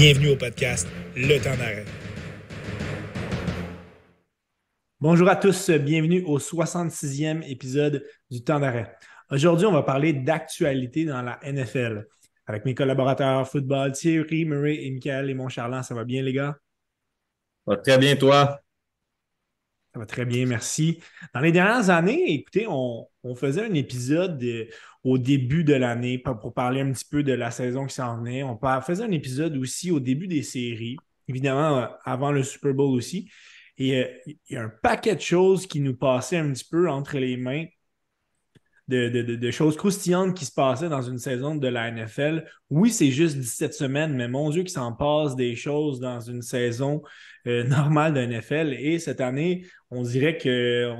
Bienvenue au podcast Le temps d'arrêt. Bonjour à tous, bienvenue au 66e épisode du temps d'arrêt. Aujourd'hui, on va parler d'actualité dans la NFL avec mes collaborateurs football, Thierry, Murray et Michael et mon Charlant. Ça va bien, les gars? Ça va très bien, toi? Ça va très bien, merci. Dans les dernières années, écoutez, on, faisait un épisode au début de l'année pour, parler un petit peu de la saison qui s'en venait. On faisait un épisode aussi au début des séries, évidemment euh, avant le Super Bowl aussi. Et euh, il y a un paquet de choses qui nous passaient un petit peu entre les mains de, choses croustillantes qui se passaient dans une saison de la NFL. Oui, c'est juste 17 semaines, mais mon Dieu, qu'il s'en passe des choses dans une saison euh, normale de NFL. Et cette année, on dirait que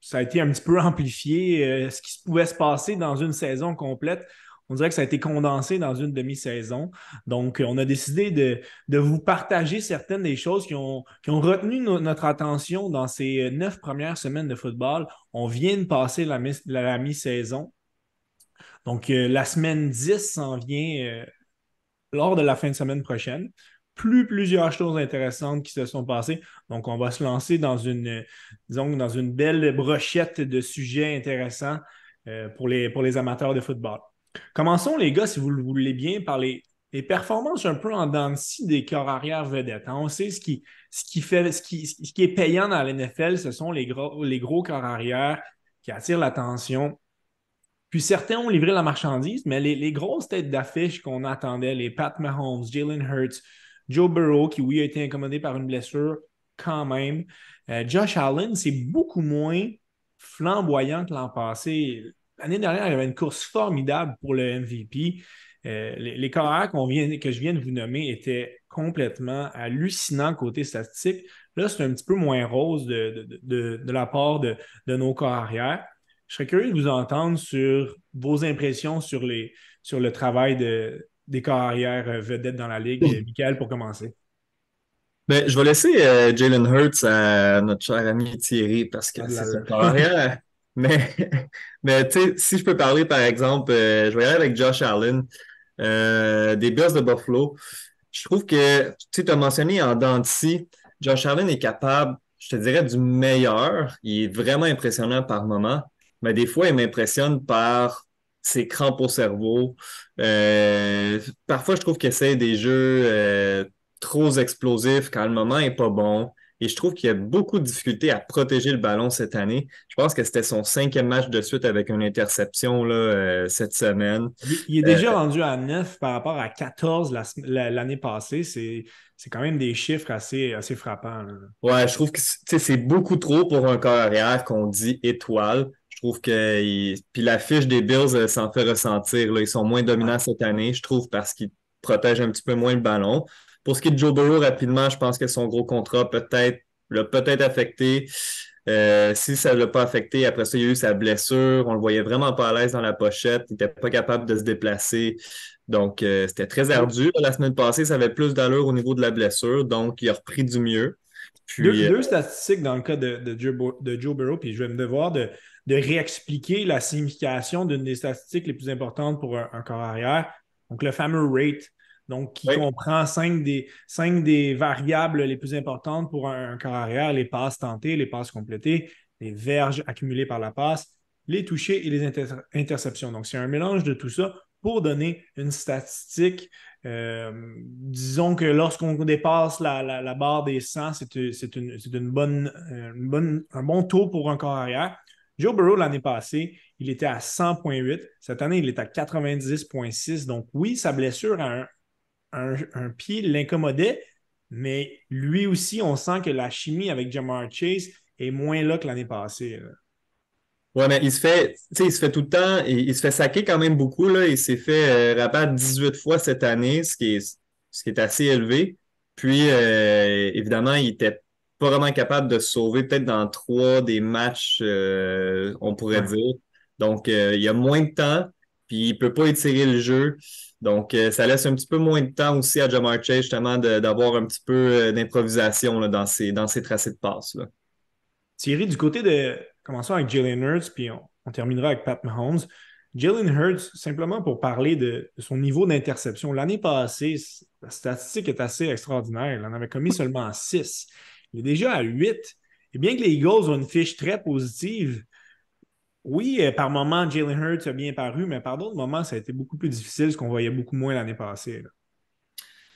ça a été un petit peu amplifié. Euh, ce qui pouvait se passer dans une saison complète, on dirait que ça a été condensé dans une demi-saison. Donc, on a décidé de, vous partager certaines des choses qui ont, ont retenu notre attention dans ces neuf premières semaines de football. On vient de passer la, mi-saison. Donc, euh, la semaine 10 s'en vient euh, lors de la fin de semaine prochaine. Plus plusieurs choses intéressantes qui se sont passées. Donc, on va se lancer dans une, disons, dans une belle brochette de sujets intéressants euh, pour, les, pour les amateurs de football. Commençons, les gars, si vous le voulez bien, par les, performances un peu en dents des corps arrière vedettes. Hein. On sait ce qui, ce qui, fait, ce qui, ce qui est payant dans l'NFL, ce sont les gros, les gros corps arrière qui attirent l'attention. Puis certains ont livré la marchandise, mais les, grosses têtes d'affiche qu'on attendait, les Pat Mahomes, Jalen Hurts, Joe Burrow, qui oui a été incommodé par une blessure quand même. Euh, Josh Allen, c'est beaucoup moins flamboyant que l'an passé. L'année dernière, il y avait une course formidable pour le MVP. Euh, les, les vient, que je viens de vous nommer étaient complètement hallucinants côté statistique. Là, c'est un petit peu moins rose de, la part de, nos carrières. Je serais curieux de vous entendre sur vos impressions sur, les, sur le travail des carrières vedettes dans la Ligue. Michael, pour commencer. Ben, je vais laisser euh, Jalen Hurts à notre cher ami Thierry parce que ah c'est une carrière mais, mais tu sais, si je peux parler, par exemple, euh, je vais y aller avec Josh Allen, euh, des Bills de Buffalo. Je trouve que, tu as mentionné en Dancy, Josh Allen est capable, je te dirais, du meilleur. Il est vraiment impressionnant par moment, mais des fois, il m'impressionne par ses crampes au cerveau. Euh, parfois, je trouve qu'il essaie des jeux trop explosifs quand le moment n'est pas bon. Et je trouve qu'il y a beaucoup de difficultés à protéger le ballon cette année. Je pense que c'était son cinquième match de suite avec une interception là, euh, cette semaine. Il, est déjà euh, rendu à 9 par rapport à 14 l'année passée. C'est, quand même des chiffres assez, assez frappants. Ouais, je trouve que c'est beaucoup trop pour un corps arrière qu'on dit étoile. Je trouve que. Puis la fiche des Bills euh, s'en fait ressentir. Là. Ils sont moins dominants cette année, je trouve, parce qu'ils protègent un petit peu moins le ballon. Pour ce qui est de Joe Burrow, rapidement, je pense que son gros contrat peut-être l'a peut-être affecté. Euh, si ça ne l'a pas affecté, après ça, il y a eu sa blessure. On le voyait vraiment pas à l'aise dans la pochette. Il n'était pas capable de se déplacer. Donc, euh, c'était très ardu. La semaine passée, ça avait plus d'allure au niveau de la blessure. Donc, il a repris du mieux. Puis, deux, statistiques dans le cas de, de, Joe, Burrow, puis je vais me devoir de, réexpliquer la signification d'une des statistiques les plus importantes pour un corps arrière. Donc, le fameux rate donc qui comprend cinq des, cinq des variables les plus importantes pour un, carrière les passes tentées, les passes complétées, les verges accumulées par la passe, les touchés et les interceptions. Donc, c'est un mélange de tout ça pour donner une statistique. Euh, disons que lorsqu'on dépasse la, barre des 100, c'est une, une, bonne, bonne, un bon taux pour un corps arrière. Joe Burrow, l'année passée, il était à 100,8. Cette année, il est à 90,6. Donc, oui, sa blessure a un, pied l'incommodait, mais lui aussi, on sent que la chimie avec Jamar Chase est moins là que l'année passée. Oui, mais il se fait, il se fait tout le temps, il, se fait saquer quand même beaucoup. Là. Il s'est fait euh, rabattre 18 fois cette année, ce qui est, ce qui est assez élevé. Puis, euh, évidemment, il était pas vraiment capable de se sauver peut-être dans trois des matchs, euh, on pourrait dire. Donc, il y a moins de temps, puis il peut pas étirer le jeu. Donc, euh, ça laisse un petit peu moins de temps aussi à Jamar Chase, justement, d'avoir un petit peu euh, d'improvisation dans ses, dans tracés de passe. Thierry, du côté de. Commençons avec Jalen Hurts, puis on, terminera avec Pat Mahomes. Jalen Hurts, simplement pour parler de, son niveau d'interception, l'année passée, la statistique est assez extraordinaire. Il en avait commis seulement 6. Il est déjà à 8. Et bien que les Eagles ont une fiche très positive, oui, euh, par moments, Jalen Hurts a bien paru, mais par d'autres moments, ça a été beaucoup plus difficile, ce qu'on voyait beaucoup moins l'année passée.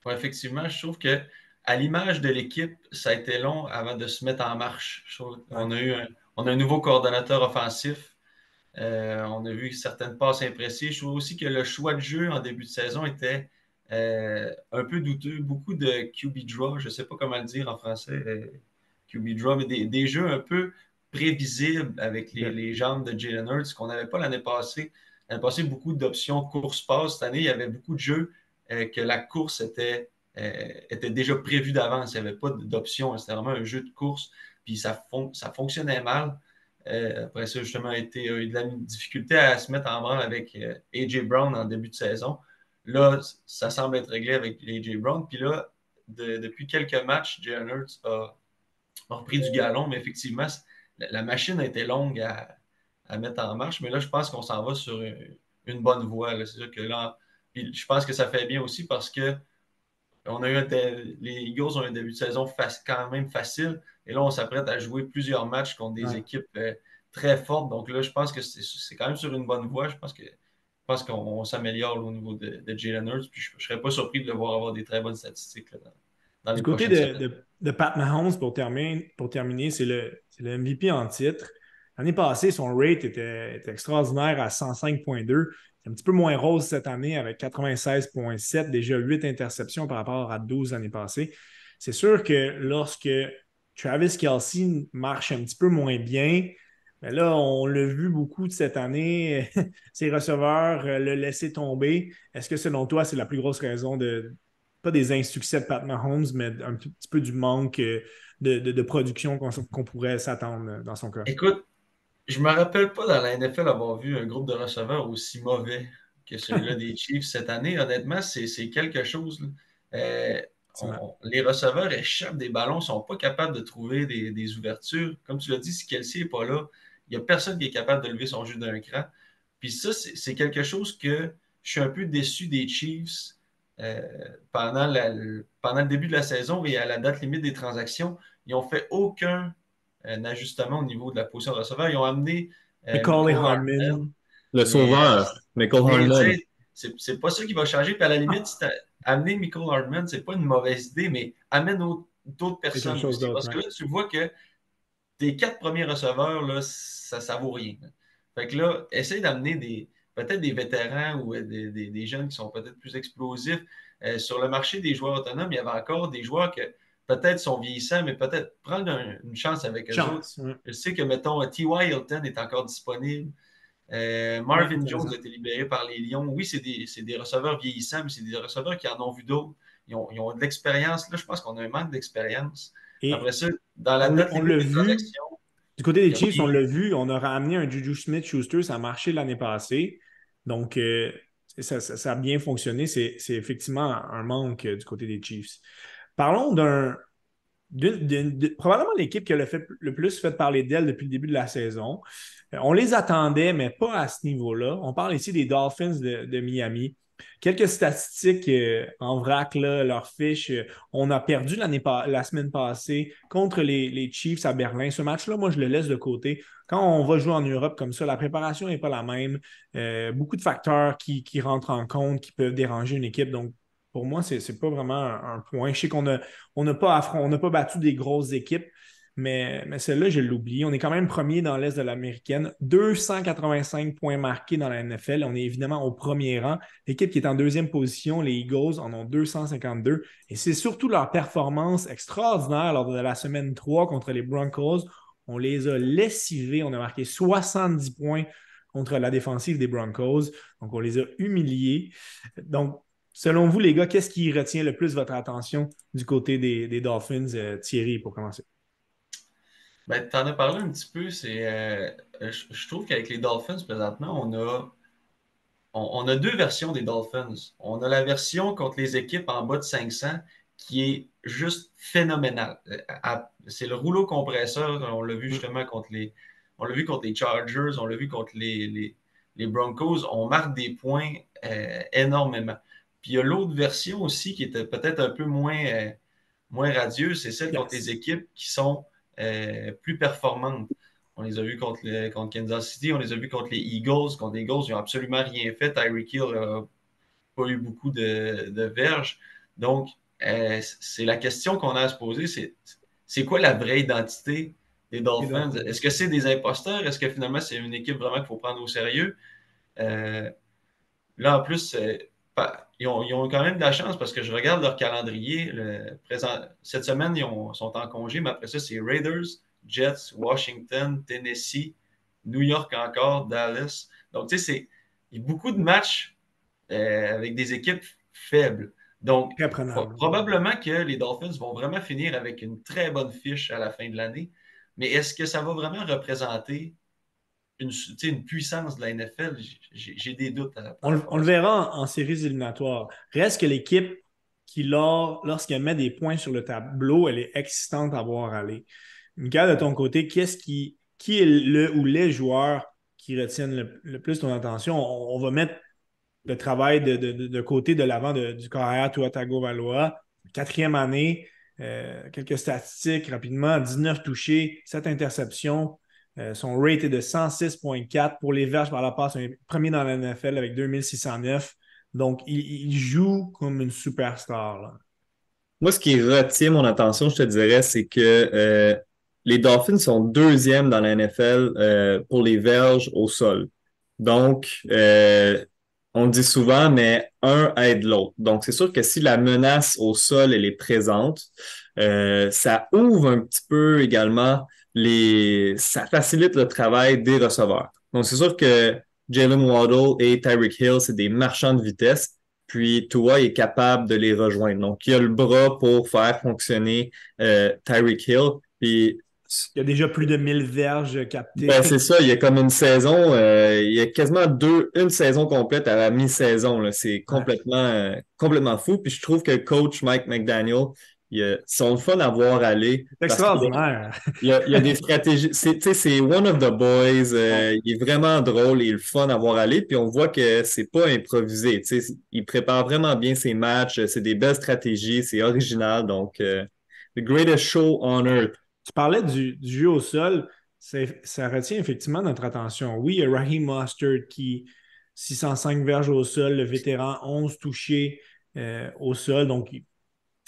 Oui, effectivement, je trouve que à l'image de l'équipe, ça a été long avant de se mettre en marche. on, a eu un, on a un nouveau coordonnateur offensif. Euh, on a vu certaines passes imprécises. Je trouve aussi que le choix de jeu en début de saison était euh, un peu douteux. Beaucoup de QB draw, je ne sais pas comment le dire en français, QB draw, mais des, jeux un peu prévisible avec les, jambes de Jalen Hurts qu'on n'avait pas l'année passée. L'année passée, beaucoup d'options course-passe. Cette année, il y avait beaucoup de jeux euh, que la course était, euh, était déjà prévue d'avance. Il n'y avait pas d'options. C'était vraiment un jeu de course. Puis ça, ça fonctionnait mal. Euh, après ça, justement, a été, eu de la difficulté à se mettre en branle avec A.J. Brown en début de saison. Là, ça semble être réglé avec A.J. Brown. Puis là, depuis quelques matchs, Jalen Hurts a, a repris du galon, mais effectivement, la, machine a été longue à, mettre en marche, mais là, je pense qu'on s'en va sur une, bonne voie. C'est sûr que là, je pense que ça fait bien aussi parce que on a eu les Eagles ont un début de saison quand même facile. Et là, on s'apprête à jouer plusieurs matchs contre des équipes euh, très fortes. Donc là, je pense que c'est quand même sur une bonne voie. Je pense que pense qu'on s'améliore au niveau de, Jalen Hurts. Puis je ne serais pas surpris de le voir avoir des très bonnes statistiques dans, du côté de, de, Pat Mahomes, pour terminer, pour terminer c'est le, le, MVP en titre. L'année passée, son rate était, extraordinaire à 105,2. C'est un petit peu moins rose cette année avec 96,7, déjà 8 interceptions par rapport à 12 l'année passée. C'est sûr que lorsque Travis Kelsey marche un petit peu moins bien, là, on l'a vu beaucoup de cette année, ses receveurs euh, le laisser tomber. Est-ce que selon toi, c'est la plus grosse raison de, pas des insuccès de Pat Mahomes, mais un petit peu du manque euh, de, production qu'on pourrait s'attendre euh, dans son cas? Écoute, je me rappelle pas dans la NFL avoir vu un groupe de receveurs aussi mauvais que celui-là des Chiefs cette année. Honnêtement, c'est quelque chose. Euh, les receveurs échappent des ballons, ne sont pas capables de trouver des, ouvertures. Comme tu l'as dit, si Kelsey n'est pas là, il n'y a personne qui est capable de lever son jeu d'un cran. Puis ça, c'est quelque chose que je suis un peu déçu des Chiefs euh, pendant, pendant le début de la saison et à la date limite des transactions, ils n'ont fait aucun euh, ajustement au niveau de la position de receveur. Ils ont amené euh, Harmon. Le sauveur, Michael Harmon. C'est pas ça qui va changer. Puis à la limite, amener Michael Hardman, c'est pas une mauvaise idée, mais amène d'autres personnes. parce que là, tu vois que tes quatre premiers receveurs, là, ça ne vaut rien. Fait que là, essaye d'amener des, peut-être des vétérans ou euh, des, jeunes qui sont peut-être plus explosifs. Euh, sur le marché des joueurs autonomes, il y avait encore des joueurs qui peut-être sont vieillissants, mais peut-être prendre une chance avec eux autres. Je sais que, mettons, T.Y. Hilton est encore disponible. Euh, Marvin Jones a été libéré par les Lions. Oui, c'est des, receveurs vieillissants, mais c'est des receveurs qui en ont vu d'autres. Ils ont, de l'expérience. Là, je pense qu'on a un manque d'expérience. Après ça, dans la note on, l'a vu. Du côté des Chiefs, on l'a vu, on a ramené un Juju Smith-Schuster, ça a marché l'année passée. Donc, euh, ça, a bien fonctionné. C'est effectivement un manque euh, du côté des Chiefs. Parlons d'un. probablement l'équipe qui a le, fait, le plus fait parler d'elle depuis le début de la saison. Euh, on les attendait, mais pas à ce niveau-là. On parle ici des Dolphins de Miami. Quelques statistiques euh, en vrac, là, leur fiche. On a perdu la semaine passée contre les, Chiefs à Berlin. Ce match-là, moi, je le laisse de côté. Quand on va jouer en Europe comme ça, la préparation n'est pas la même. Euh, beaucoup de facteurs qui, rentrent en compte, qui peuvent déranger une équipe. Donc, pour moi, ce n'est pas vraiment un, point. Je sais qu'on n'a pas battu des grosses équipes. Mais, celle-là, je l'oublie. On est quand même premier dans l'Est de l'Américaine. 285 points marqués dans la NFL. On est évidemment au premier rang. L'équipe qui est en deuxième position, les Eagles, en ont 252. Et c'est surtout leur performance extraordinaire lors de la semaine 3 contre les Broncos. On les a lessivés. On a marqué 70 points contre la défensive des Broncos. Donc, on les a humiliés. Donc, selon vous, les gars, qu'est-ce qui retient le plus votre attention du côté des, Dolphins, euh, Thierry, pour commencer? Ben, tu en as parlé un petit peu. C'est, euh, je, trouve qu'avec les Dolphins, présentement, on a, on, a deux versions des Dolphins. On a la version contre les équipes en bas de 500 qui est juste phénoménale. Euh, c'est le rouleau compresseur. On l'a vu justement contre les, on l'a vu contre les Chargers, on l'a vu contre les, les Broncos, on marque des points énormément. Puis il y a l'autre version aussi qui était peut-être un peu moins, moins radieuse, c'est celle contre les équipes qui sont plus performantes. On les a vus contre, Kansas City, on les a vus contre les Eagles. Contre les Eagles, ils n'ont absolument rien fait. Tyreek Hill n'a pas eu beaucoup de, verges. Donc, euh, c'est la question qu'on a à se poser, c'est quoi la vraie identité des Dolphins? Est-ce que c'est des imposteurs? Est-ce que finalement c'est une équipe vraiment qu'il faut prendre au sérieux? Euh, là, en plus, ils, ont, quand même de la chance parce que je regarde leur calendrier. cette semaine, ils sont en congé, mais après ça, c'est Raiders, Jets, Washington, Tennessee, New York encore, Dallas. Donc, tu sais, c'est il y a beaucoup de matchs euh, avec des équipes faibles. Donc, probablement que les Dolphins vont vraiment finir avec une très bonne fiche à la fin de l'année. Mais est-ce que ça va vraiment représenter une, une puissance de la NFL? J'ai des doutes. on, le verra en, en, séries éliminatoires. Reste que l'équipe qui, lorsqu'elle met des points sur le tableau, elle est excitante à voir aller. Mika, de ton côté, qu'est-ce qui, qui est le ou les joueurs qui retiennent le, plus ton attention? On, va mettre le travail de, côté de l'avant du carrière Tua Valois. Quatrième année, euh, quelques statistiques rapidement 19 touchés, 7 interceptions. Euh, son rate est de 106,4 pour les verges par la passe. premier dans la NFL avec 2609. Donc, il, joue comme une superstar. Moi, ce qui retient mon attention, je te dirais, c'est que euh, les Dolphins sont deuxièmes dans la NFL euh, pour les verges au sol. Donc, on dit souvent, mais un aide l'autre. Donc, c'est sûr que si la menace au sol, elle est présente, ça ouvre un petit peu également les... ça facilite le travail des receveurs. Donc, c'est sûr que Jalen Waddle et Tyreek Hill, c'est des marchands de vitesse. Puis Tua est capable de les rejoindre. Donc, il a le bras pour faire fonctionner Tyreek Hill. Puis il y a déjà plus de 1000 verges captées. Ben, c'est ça, il y a comme une saison, euh, il y a quasiment deux, une saison complète à la mi-saison. C'est complètement, euh, complètement fou. Puis je trouve que coach Mike McDaniel, ils sont le fun à voir aller. C'est extraordinaire. Il y, a, il y, a, des stratégies. C'est one of the boys. Euh, il est vraiment drôle et le fun à voir aller. Puis on voit que c'est pas improvisé. Il prépare vraiment bien ses matchs. C'est des belles stratégies. C'est original. Donc, the greatest show on earth. Tu parlais du, jeu au sol, ça retient effectivement notre attention. Oui, il y a Raheem Mustard qui, 605 verges au sol, le vétéran, 11 touchés euh, au sol, donc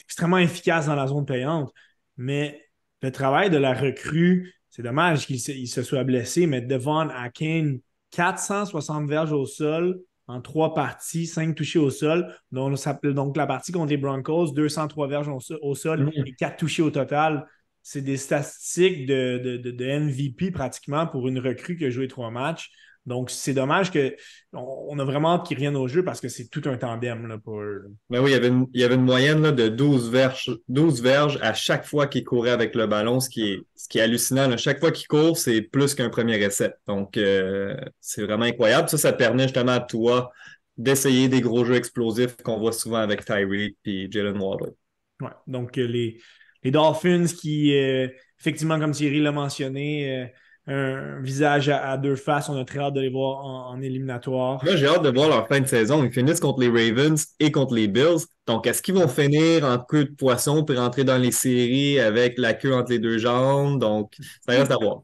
extrêmement efficace dans la zone payante. Mais le travail de la recrue, c'est dommage qu'il se, soit blessé, mais Devon Akin, 460 verges au sol en trois parties, 5 touchés au sol. Donc, donc la partie contre les Broncos, 203 verges au, sol mm. et 4 touchés au total c'est des statistiques de, MVP pratiquement pour une recrue qui a joué trois matchs. Donc, c'est dommage qu'on a vraiment hâte qu'ils reviennent au jeu parce que c'est tout un tandem là, pour eux. Ben oui, il y avait une, il y avait une moyenne de 12 verges, 12 verges à chaque fois qu'il courait avec le ballon, ce qui est, ce qui est hallucinant. Chaque fois qu'il court, c'est plus qu'un premier essai. Donc, euh, c'est vraiment incroyable. Ça, ça permet justement à toi d'essayer des gros jeux explosifs qu'on voit souvent avec Tyreek et Jalen Waddle. Ouais, donc euh, les, les Dolphins qui, euh, effectivement, comme Thierry l'a mentionné, euh, un visage à, deux faces. On a très hâte de les voir en, éliminatoire. Moi, j'ai hâte de voir leur fin de saison. Ils finissent contre les Ravens et contre les Bills. Donc, est-ce qu'ils vont finir en queue de poisson puis rentrer dans les séries avec la queue entre les deux jambes? Donc, ça reste à voir.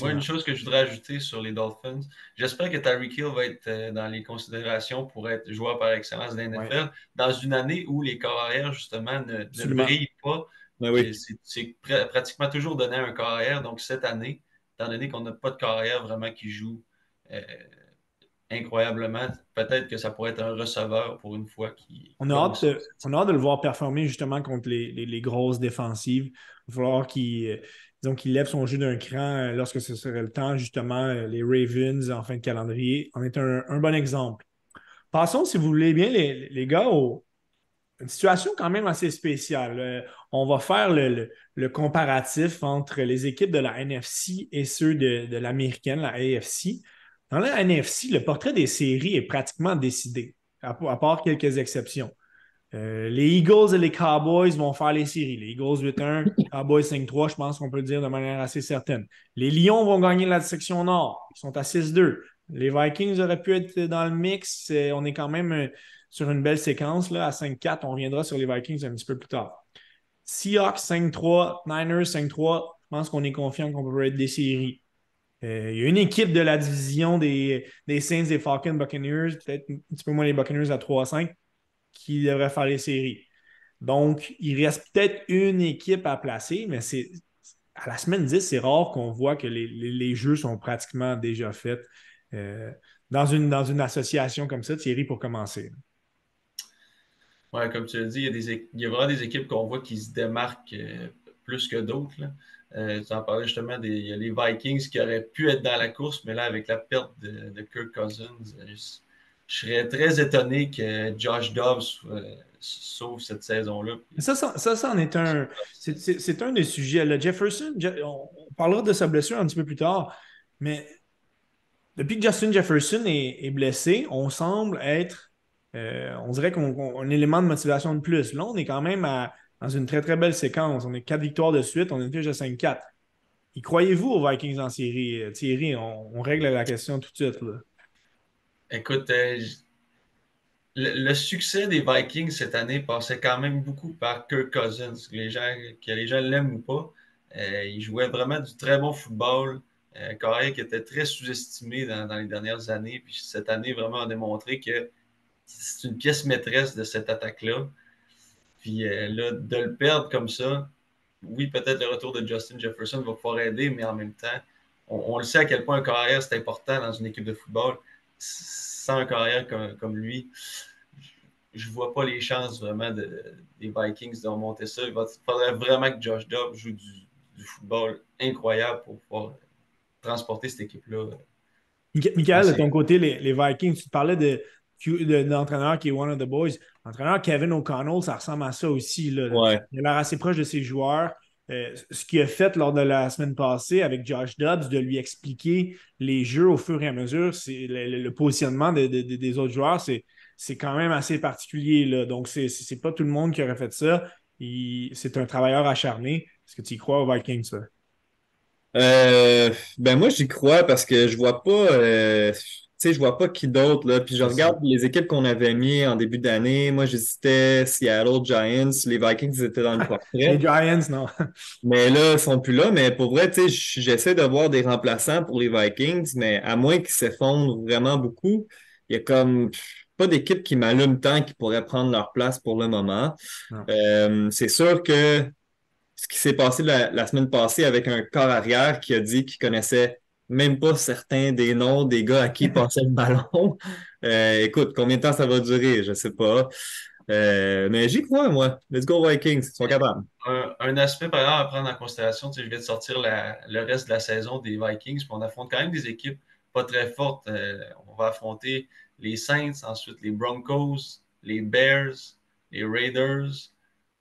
Moi, une chose que je voudrais ajouter sur les Dolphins, j'espère que Tyreek Hill va être euh, dans les considérations pour être joueur par excellence de l'NFL dans une année où les corps arrière, justement, ne, ne brillent pas ben c'est pratiquement toujours donné un carrière. Donc, cette année, étant donné qu'on n'a pas de carrière vraiment qui joue euh, incroyablement, peut-être que ça pourrait être un receveur pour une fois qui. On a, hâte de, on a hâte de le voir performer justement contre les, grosses défensives. Il va falloir qu'il lève son jeu d'un cran euh, lorsque ce serait le temps. Justement, euh, les Ravens en fin de calendrier en est un, bon exemple. Passons, si vous voulez bien, les, les gars, au, une situation quand même assez spéciale. Euh, on va faire le, comparatif entre les équipes de la NFC et ceux de, l'américaine, la AFC. Dans la NFC, le portrait des séries est pratiquement décidé, à, part quelques exceptions. Euh, les Eagles et les Cowboys vont faire les séries. Les Eagles 8-1, Cowboys 5-3, je pense qu'on peut le dire de manière assez certaine. Les Lions vont gagner la section nord. Ils sont à 6-2. Les Vikings auraient pu être dans le mix. On est quand même sur une belle séquence là, à 5-4. On reviendra sur les Vikings un petit peu plus tard. Seahawks 5-3, Niners 5-3. Je pense qu'on est confiant qu'on peut être des séries. Euh, il y a une équipe de la division des, des Saints, des Falcons, Buccaneers, peut-être un petit peu moins les Buccaneers à 3-5, qui devrait faire les séries. Donc, il reste peut-être une équipe à placer, mais c'est à la semaine 10, c'est rare qu'on voit que les, jeux sont pratiquement déjà faits euh, dans, une, dans une association comme ça, Thierry, pour commencer. Comme tu l'as dit, il y, a des, vraiment des équipes qu'on voit qui se démarquent euh, plus que d'autres. Euh, tu en parlais justement, des, il y a les Vikings qui auraient pu être dans la course, mais là, avec la perte de, Kirk Cousins, je, serais très étonné que Josh Dobbs sauve cette saison-là. Ça, ça, est un. C'est un des sujets. Jefferson, on, parlera de sa blessure un petit peu plus tard, mais depuis que Justin Jefferson est, blessé, on semble être. Euh, on dirait qu'on a un élément de motivation de plus. Là, on est quand même dans une très très belle séquence. On est quatre victoires de suite, on est une fiche de 5-4. Y croyez-vous aux Vikings en série? Euh, Thierry, on, règle la question tout de suite. Écoute, euh, le, succès des Vikings cette année passait quand même beaucoup par Kirk Cousins. Les gens, que les gens l'aiment ou pas, euh, il jouait vraiment du très bon football. Euh, qui était très sous-estimé dans, les dernières années. Puis cette année, vraiment, a démontré que c'est une pièce maîtresse de cette attaque-là. Puis euh, là, de le perdre comme ça, oui, peut-être le retour de Justin Jefferson va pouvoir aider, mais en même temps, on, le sait à quel point un carrière, c'est important dans une équipe de football sans un carrière comme, lui, je ne vois pas les chances vraiment des Vikings de remonter ça. Il faudrait vraiment que Josh Dobbs joue du, football incroyable pour pouvoir transporter cette équipe-là. Michael, de ton côté, les, Vikings, tu parlais de, l'entraîneur qui est one of the boys. L'entraîneur Kevin O'Connell, ça ressemble à ça aussi. Là. Il a l'air assez proche de ses joueurs. Euh, ce qu'il a fait lors de la semaine passée avec Josh Dobbs, de lui expliquer les jeux au fur et à mesure, c'est le, positionnement des autres joueurs, c'est quand même assez particulier. Là. Donc, c'est pas tout le monde qui aurait fait ça. C'est un travailleur acharné. Est-ce que tu y crois au Vikings, ça? Euh, ben moi, j'y crois parce que je vois pas. Euh, sais, je vois pas qui d'autre, là. Puis je regarde les équipes qu'on avait mis en début d'année. Moi, j'hésitais Seattle, Giants. Les Vikings étaient dans le portrait. les Giants, non. mais là, ils sont plus là. Mais pour vrai, tu sais, j'essaie de voir des remplaçants pour les Vikings, mais à moins qu'ils s'effondrent vraiment beaucoup, il y a comme pas d'équipe qui m'allume tant qui pourrait prendre leur place pour le moment. Euh, c'est sûr que ce qui s'est passé la, la, semaine passée avec un corps arrière qui a dit qu'il connaissait même pas certains des noms des gars à qui passait le ballon. Euh, écoute, combien de temps ça va durer? Je sais pas. Euh, mais j'y crois, moi. Let's go Vikings, ils sont capables. Un, aspect, par exemple, à prendre en considération, je viens de sortir le reste de la saison des Vikings, puis on affronte quand même des équipes pas très fortes. Euh, on va affronter les Saints, ensuite les Broncos, les Bears, les Raiders,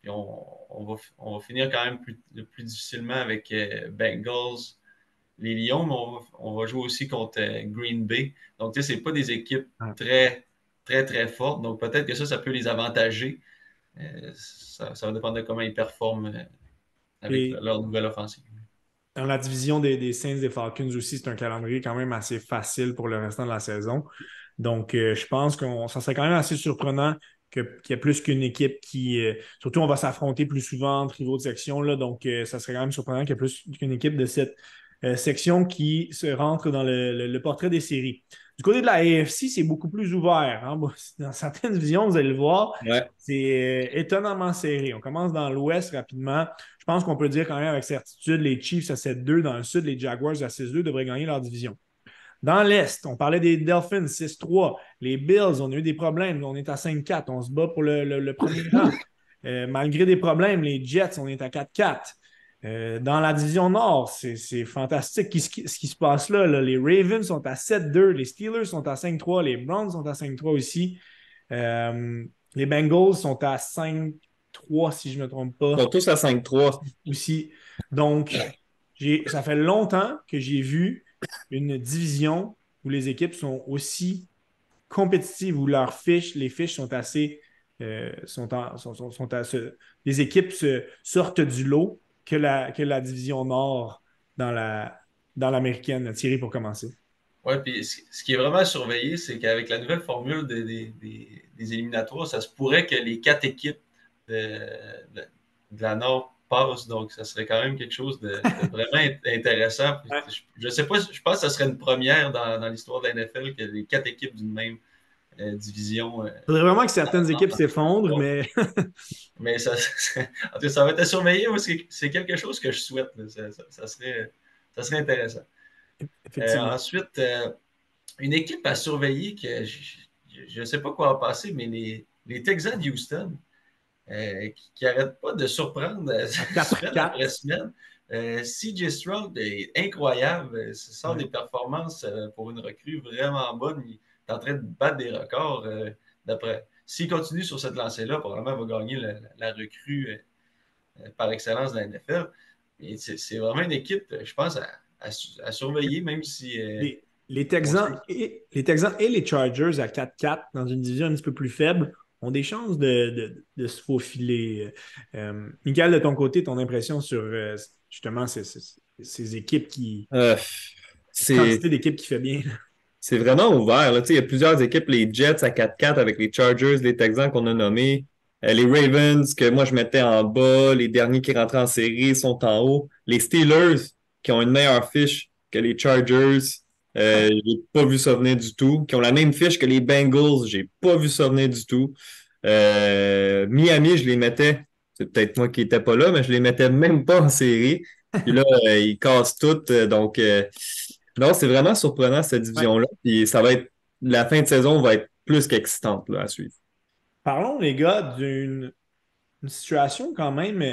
puis on, va, on va, finir quand même plus, plus difficilement avec Bengals, les Lions, mais on, va jouer aussi contre euh, Green Bay. Donc, tu sais, ce pas des équipes très, très, très fortes. Donc, peut-être que ça, ça peut les avantager. Euh, ça, va dépendre de comment ils performent euh, avec leur nouvelle offensive. Dans la division des, Saints des Falcons aussi, c'est un calendrier quand même assez facile pour le restant de la saison. Donc, je pense que ça serait quand même assez surprenant qu'il y ait plus qu'une équipe qui. surtout, on va s'affronter plus souvent entre rivaux de section. Là, donc, ça serait quand même surprenant qu'il y ait plus qu'une équipe de cette euh, section qui se rentre dans le, portrait des séries. Du côté de la AFC, c'est beaucoup plus ouvert. Hein. Dans certaines visions, vous allez le voir, c'est euh, étonnamment serré. On commence dans l'ouest rapidement. Je pense qu'on peut dire quand même avec certitude, les Chiefs à 7-2 dans le sud, les Jaguars à 6-2 devraient gagner leur division. Dans l'Est, on parlait des Dolphins 6-3. Les Bills, on a eu des problèmes. On est à 5-4. On se bat pour le, premier rang. Euh, malgré des problèmes, les Jets, on est à 4-4. Euh, dans la division Nord, c'est fantastique ce qui, se passe là, Les Ravens sont à 7-2, les Steelers sont à 5-3, les Browns sont à 5-3 aussi. Euh, les Bengals sont à 5-3, si je ne me trompe pas. Ils sont tous à 5-3. Aussi. Donc, ça fait longtemps que j'ai vu une division où les équipes sont aussi compétitives, où leurs fiches, les fiches sont assez. Euh, sont, sont, les équipes se, sortent du lot que la, que la division Nord dans la dans l'américaine. Thierry, pour commencer. Oui, puis ce qui est vraiment à surveiller, c'est qu'avec la nouvelle formule des, éliminatoires, ça se pourrait que les quatre équipes de, la Nord passent. Donc, ça serait quand même quelque chose de, vraiment intéressant. Je ne sais pas, je pense que ça serait une première dans, l'histoire de la NFL que les quatre équipes d'une même division. Il euh, faudrait vraiment que certaines équipes s'effondrent, mais. mais ça, ça va être à surveiller. C'est quelque chose que je souhaite. Ça, serait, ça serait intéressant. Euh, ensuite, euh, une équipe à surveiller que je ne sais pas quoi en passer, mais les, les Texans de Houston, euh, qui n'arrêtent pas de surprendre semaine après semaine. CJ Stroud est incroyable. Ce sont des performances pour une recrue vraiment bonne. Il est en train de battre des records. d'après. S'il continue sur cette lancée-là, probablement il va gagner la, recrue par excellence de la NFL. C'est vraiment une équipe, je pense, à, à, surveiller, même si. Euh, les, Texans et, les Texans et les Chargers à 4-4 dans une division un petit peu plus faible ont des chances de, se faufiler. Euh, Miguel, de ton côté, ton impression sur euh, justement ces, équipes qui. c'est quantité d'équipes qui fait bien. C'est vraiment ouvert. Il y a plusieurs équipes, les Jets à 4-4 avec les Chargers, les Texans qu'on a nommés. les Ravens, que moi je mettais en bas, les derniers qui rentraient en série sont en haut. Les Steelers, qui ont une meilleure fiche que les Chargers. Euh, j'ai pas vu ça venir du tout. Qui ont la même fiche que les Bengals. J'ai pas vu ça venir du tout. Euh, Miami, je les mettais. C'est peut-être moi qui n'étais pas là, mais je les mettais même pas en série. Puis là, euh, ils cassent toutes. Donc, non, c'est vraiment surprenant cette division-là. Puis ça va être. La fin de saison va être plus qu'excitante à suivre. Parlons, les gars, d'une situation quand même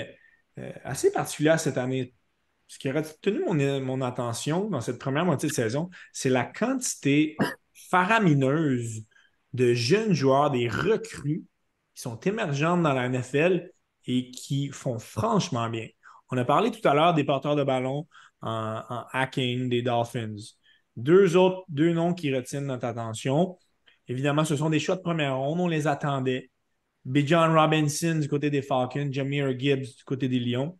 assez particulière cette année ce qui a retenu mon, attention dans cette première moitié de saison, c'est la quantité faramineuse de jeunes joueurs, des recrues qui sont émergentes dans la NFL et qui font franchement bien. On a parlé tout à l'heure des porteurs de ballon en, hacking des Dolphins. Deux autres, deux noms qui retiennent notre attention. Évidemment, ce sont des choix de première ronde, on les attendait. B. John Robinson du côté des Falcons, Jameer Gibbs du côté des Lions.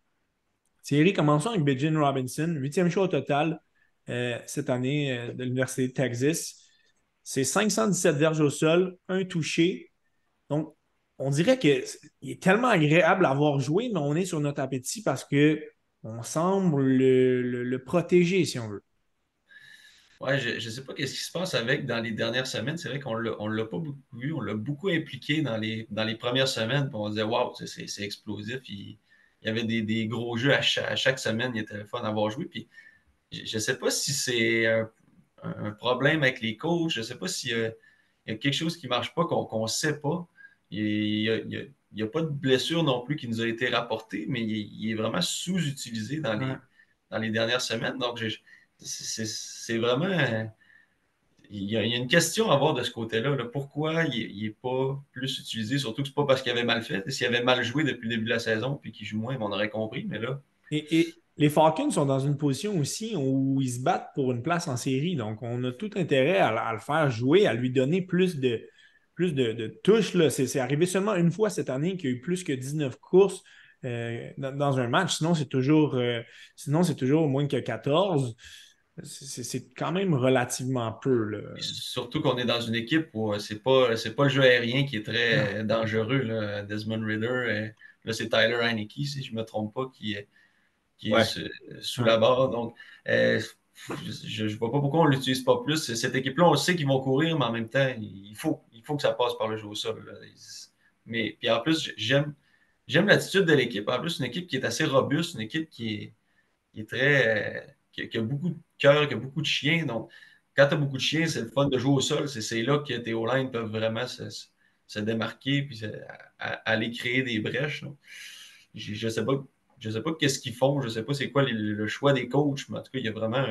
Thierry, commençons avec Bijan Robinson, huitième choix au total euh, cette année euh, de l'Université de Texas. C'est 517 verges au sol, un touché. Donc, on dirait qu'il est tellement agréable à avoir joué, mais on est sur notre appétit parce qu'on semble le, protéger, si on veut. Ouais, je ne sais pas qu'est-ce qui se passe avec dans les dernières semaines. C'est vrai qu'on ne l'a pas beaucoup vu. On l'a beaucoup impliqué dans les, dans les premières semaines. on disait, waouh, c'est explosif. Il, y avait des, gros jeux à chaque, semaine. Il était fun d'avoir joué. Puis, je ne sais pas si c'est un, problème avec les coachs. Je ne sais pas s'il y, a quelque chose qui ne marche pas, qu'on ne sait pas. Il n'y a, pas de blessure non plus qui nous a été rapportée, mais il, est vraiment sous-utilisé dans les, dans les dernières semaines. Donc, c'est vraiment il y, a, une question à voir de ce côté-là. Pourquoi il n'est pas plus utilisé? Surtout que ce n'est pas parce qu'il avait mal fait. S'il avait mal joué depuis le début de la saison puis qu'il joue moins, on aurait compris. Mais là. Et, les Falcons sont dans une position aussi où ils se battent pour une place en série. Donc, on a tout intérêt à, le faire jouer, à lui donner plus de, plus de, touches. C'est arrivé seulement une fois cette année qu'il y a eu plus que 19 courses euh, dans, un match. Sinon, c'est toujours, euh, sinon, c'est toujours moins que 14 c'est quand même relativement peu. Surtout qu'on est dans une équipe où c'est pas, pas le jeu aérien qui est très dangereux. Desmond Ritter, euh, là c'est Tyler Heineke, si je ne me trompe pas, qui est, qui est sous la barre. Donc, euh, je ne vois pas pourquoi on ne l'utilise pas plus. Cette équipe-là, on sait qu'ils vont courir, mais en même temps, il faut, il faut que ça passe par le jeu au sol. Mais puis en plus, j'aime j'aime l'attitude de l'équipe. En plus, une équipe qui est assez robuste, une équipe qui est, très qui, a beaucoup de cœur, qui a beaucoup de chiens. Donc, quand tu as beaucoup de chiens, c'est le fun de jouer au sol. C'est là que tes O-line peuvent vraiment se, démarquer puis aller créer des brèches. Je ne sais pas. Je sais pas qu'est-ce qu'ils font, je ne sais pas c'est quoi le choix des coachs, mais en tout cas, il y a vraiment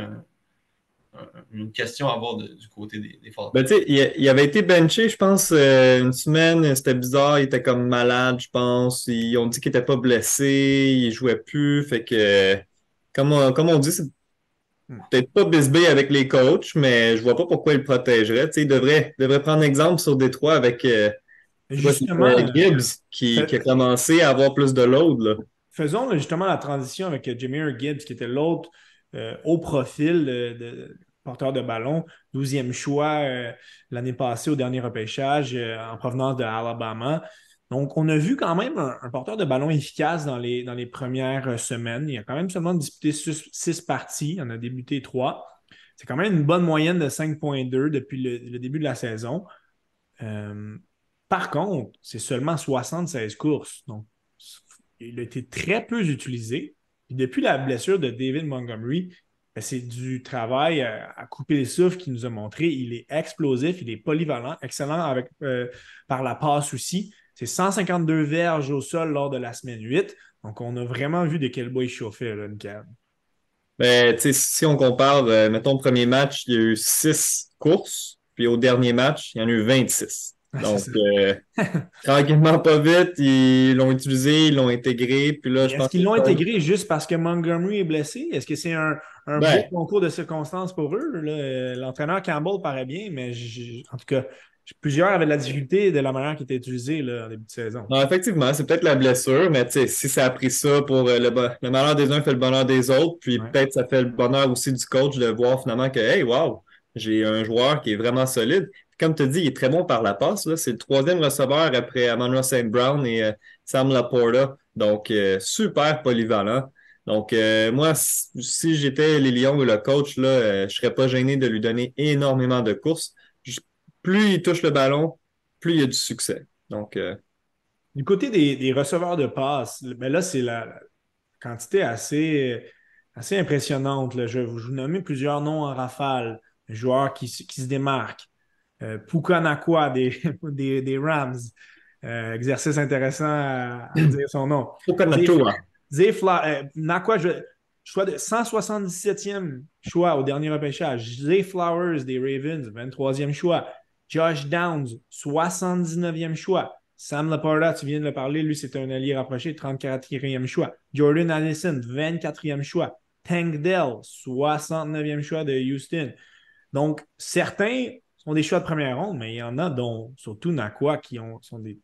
une question à avoir du côté des, des ben, il, avait été benché, je pense, euh, une semaine. C'était bizarre. Il était comme malade, je pense. Ils ont dit qu'il n'était pas blessé. Il ne jouait plus. Fait que, comme comme on dit, c'est peut-être pas bisbé avec les coachs, mais je vois pas pourquoi il le protégerait. il devrait, devrait prendre exemple sur Détroit avec euh, Gibbs qui, a commencé à avoir plus de load. Faisons justement la transition avec Jameer Gibbs, qui était l'autre euh, haut profil porteur de ballon, 12e choix euh, l'année passée au dernier repêchage euh, en provenance de Alabama. Donc, on a vu quand même un, porteur de ballon efficace dans les, premières semaines. Il a quand même seulement disputé six, parties. Il en a débuté trois. C'est quand même une bonne moyenne de 5,2 depuis le, début de la saison. Euh, par contre, c'est seulement 76 courses. Donc, il a été très peu utilisé. depuis la blessure de David Montgomery, ben, c'est du travail à, couper les souffles qu'il nous a montré. Il est explosif, il est polyvalent, excellent avec, euh, par la passe aussi. C'est 152 verges au sol lors de la semaine 8. Donc, on a vraiment vu de quel bois il chauffait, là, Ben, si on compare, euh, mettons, premier match, il y a eu 6 courses, puis au dernier match, il y en a eu 26. Donc, euh, tranquillement, pas vite, ils l'ont utilisé, ils l'ont intégré. Puis là, je Est-ce qu'ils l'ont intégré juste parce que Montgomery est blessé? Est-ce que c'est un, un ben beau concours de circonstances pour eux? L'entraîneur Campbell paraît bien, mais en tout cas, plusieurs avaient de la difficulté de la manière qui était utilisée là, en début de saison. Non, effectivement, c'est peut-être la blessure, mais si ça a pris ça pour euh, le, le, malheur des uns fait le bonheur des autres, puis peut-être ça fait le bonheur aussi du coach de voir finalement que, hey, wow, j'ai un joueur qui est vraiment solide. Comme tu dit, il est très bon par la passe. C'est le troisième receveur après Amanda St. Brown et euh, Sam Laporta. Donc, euh, super polyvalent. Donc, moi, si, j'étais les Lions ou le coach, là, je ne serais pas gêné de lui donner énormément de courses plus il touche le ballon, plus il y a du succès. Donc, euh, Du côté des, receveurs de passe, mais là, c'est la, quantité assez, assez impressionnante. Je vous nommer plusieurs noms en rafale, joueurs qui, qui se démarquent. Euh, Puka Nakua des, des, Rams. Euh, exercice intéressant à, dire son nom. Puka Nakua. Nakua, choix de 177e choix au dernier repêchage. Zay Flowers des Ravens, 23e choix. Josh Downs, 79e choix. Sam Laporta, tu viens de le parler, lui, c'est un allié rapproché, 34e choix. Jordan Addison, 24e choix. Tank Dell, 69e choix de Houston. Donc, certains sont des choix de première ronde, mais il y en a, dont surtout Nakua, qui ont, sont des,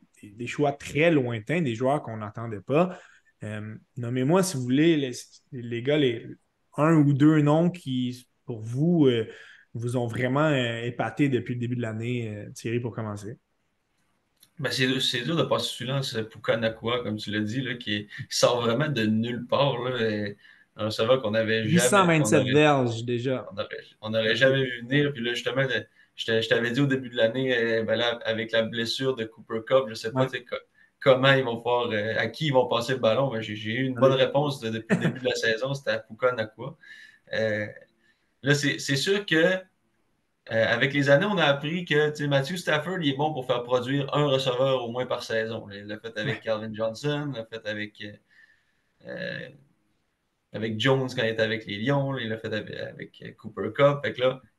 choix très lointains, des joueurs qu'on n'entendait pas. Euh, nommez-moi, si vous voulez, les, gars, les, un ou deux noms qui, pour vous, euh, vous ont vraiment euh, épaté depuis le début de l'année, Thierry, pour commencer? Ben c'est dur de passer celui-là, c'est Pukanakwa, comme tu l'as dit, là, qui, sort vraiment de nulle part. Là, un receveur qu'on avait jamais. 827 verges déjà. On n'aurait jamais vu venir. Puis là, justement, je t'avais dit au début de l'année, euh, ben avec la blessure de Cooper Cup, je ne sais pas comment ils vont pouvoir, à qui ils vont passer le ballon. Ben, j'ai eu une bonne réponse depuis le début de la saison, c'était à Pukanakwa. Là, c'est sûr que euh, avec les années, on a appris que Matthew Stafford il est bon pour faire produire un receveur au moins par saison. Il l'a fait avec Calvin Johnson, il l'a fait avec, euh, euh, avec Jones quand il était avec les Lions, il l'a fait avec, Cooper Cup.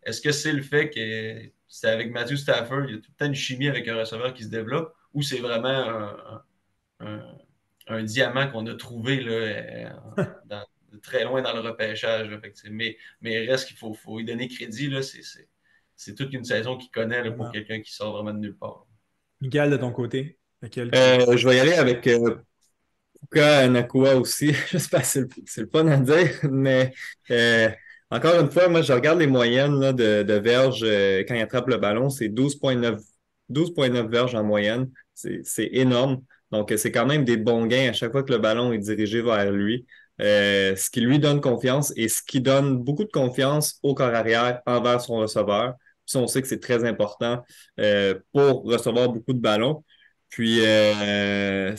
Est-ce que c'est le fait que c'est avec Matthew Stafford, il y a tout le temps une chimie avec un receveur qui se développe, ou c'est vraiment un, diamant qu'on a trouvé là, dans, très loin dans le repêchage. mais, mais il reste qu'il faut, faut lui donner crédit. C'est toute une saison qu'il connaît pour quelqu'un qui sort vraiment de nulle part. Miguel, de ton côté, euh, je vais y aller avec euh, Puka Nakua aussi. J'espère que c'est le, fun à dire, mais euh, encore une fois, moi, je regarde les moyennes de, de verges euh, quand il attrape le ballon. C'est 12,9 12,9 verges en moyenne. C'est énorme. Donc, c'est quand même des bons gains à chaque fois que le ballon est dirigé vers lui. Euh, ce qui lui donne confiance et ce qui donne beaucoup de confiance au corps arrière envers son receveur. Puis on sait que c'est très important euh, pour recevoir beaucoup de ballons. Puis euh,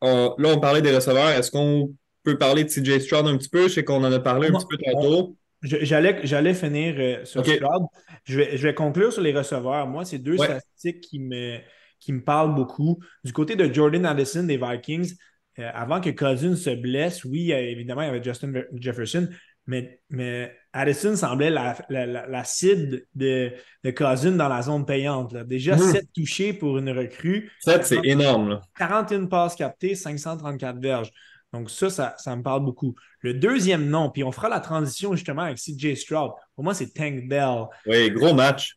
là, on parlait des receveurs. Est-ce qu'on peut parler de CJ Stroud un petit peu? Je sais qu'on en a parlé un petit peu tantôt. J'allais finir sur Stroud. Je vais, je vais, conclure sur les receveurs. Moi, c'est deux statistiques qui me, qui me parlent beaucoup. Du côté de Jordan Addison des Vikings, euh, avant que Cousins se blesse, oui, évidemment, il y avait Justin Jefferson, mais, mais Addison semblait la, la, cible de, de Cousins dans la zone payante. Déjà, 7 mmh. touchés pour une recrue. 7, c'est énorme. 41 passes captées, 534 verges. Donc, ça, ça, me parle beaucoup. Le deuxième nom, puis on fera la transition justement avec CJ Stroud. Pour moi, c'est Tank Bell. Oui, gros match.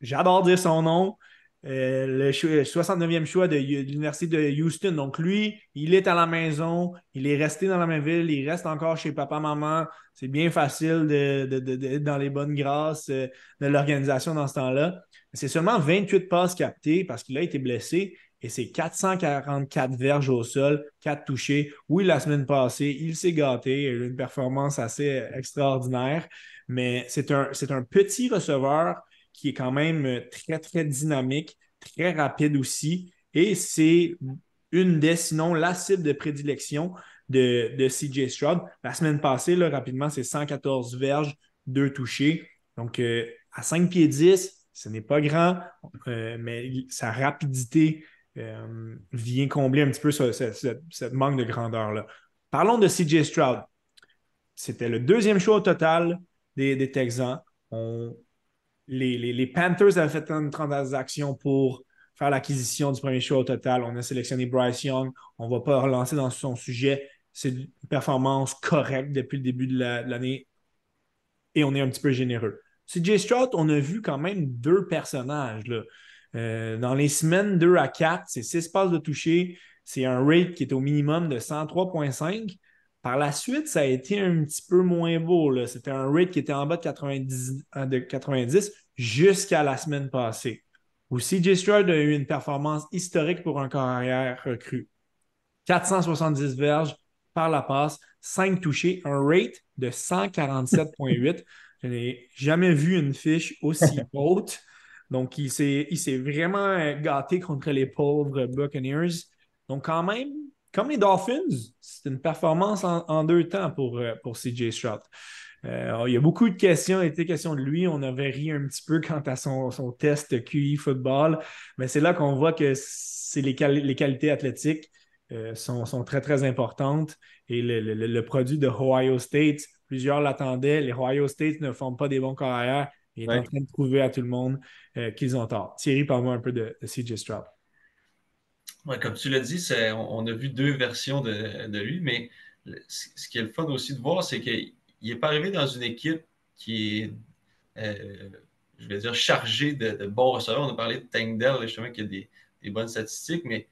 J'adore dire son nom. euh, le, 69e choix de, l'Université de Houston. Donc, lui, il est à la maison, il est resté dans la même ville, il reste encore chez papa-maman. C'est bien facile d'être dans les bonnes grâces euh, de l'organisation dans ce temps-là. C'est seulement 28 passes captées parce qu'il a été blessé et c'est 444 verges au sol, 4 touchés. Oui, la semaine passée, il s'est gâté, il a eu une performance assez extraordinaire, mais c'est un, un petit receveur qui est quand même euh, très, très dynamique, très rapide aussi. Et c'est une des, sinon la cible de prédilection de, de CJ Stroud. La semaine passée, là, rapidement, c'est 114 verges, 2 touchés. Donc, euh, à 5 pieds 10, ce n'est pas grand, euh, mais sa rapidité vient combler un petit peu ce, manque de grandeur-là. Parlons de CJ Stroud. C'était le deuxième choix au total des, Texans. Les, Panthers avaient fait une transaction pour faire l'acquisition du premier choix au total. On a sélectionné Bryce Young. On ne va pas relancer dans son sujet. C'est une performance correcte depuis le début de l'année. Et on est un petit peu généreux. CJ Stroud, on a vu quand même deux personnages. Euh, dans les semaines 2 à 4, c'est 6 passes de toucher. C'est un rate qui est au minimum de 103,5. Par la suite, ça a été un petit peu moins beau. C'était un rate qui était en bas de 90, euh, de 90 jusqu'à la semaine passée, où CJ Stroud a eu une performance historique pour un carrière recru. 470 verges par la passe, 5 touchés, un rate de 147,8. Je n'ai jamais vu une fiche aussi haute. Donc, il s'est vraiment gâté contre les pauvres Buccaneers. Donc, quand même, comme les Dolphins, c'est une performance en, deux temps pour, euh, CJ Stroud. Euh, il y a beaucoup de questions, il était question de lui. On avait ri un petit peu quant à son, test QI football, mais c'est là qu'on voit que les, les, qualités athlétiques euh, sont, très, très importantes. Et le, produit de Ohio State, plusieurs l'attendaient. Les Ohio State ne font pas des bons carrières. Il est en train de prouver à tout le monde qu'ils ont tort. Thierry, parle-moi un peu de, de CJ Stroud comme tu l'as dit, on, a vu deux versions de, lui, mais ce qui est le fun aussi de voir, c'est qu'il n'est pas arrivé dans une équipe qui est, euh, je vais dire, chargée de, bons receveurs. On a parlé de Tangdell, justement, qui a des, bonnes statistiques, mais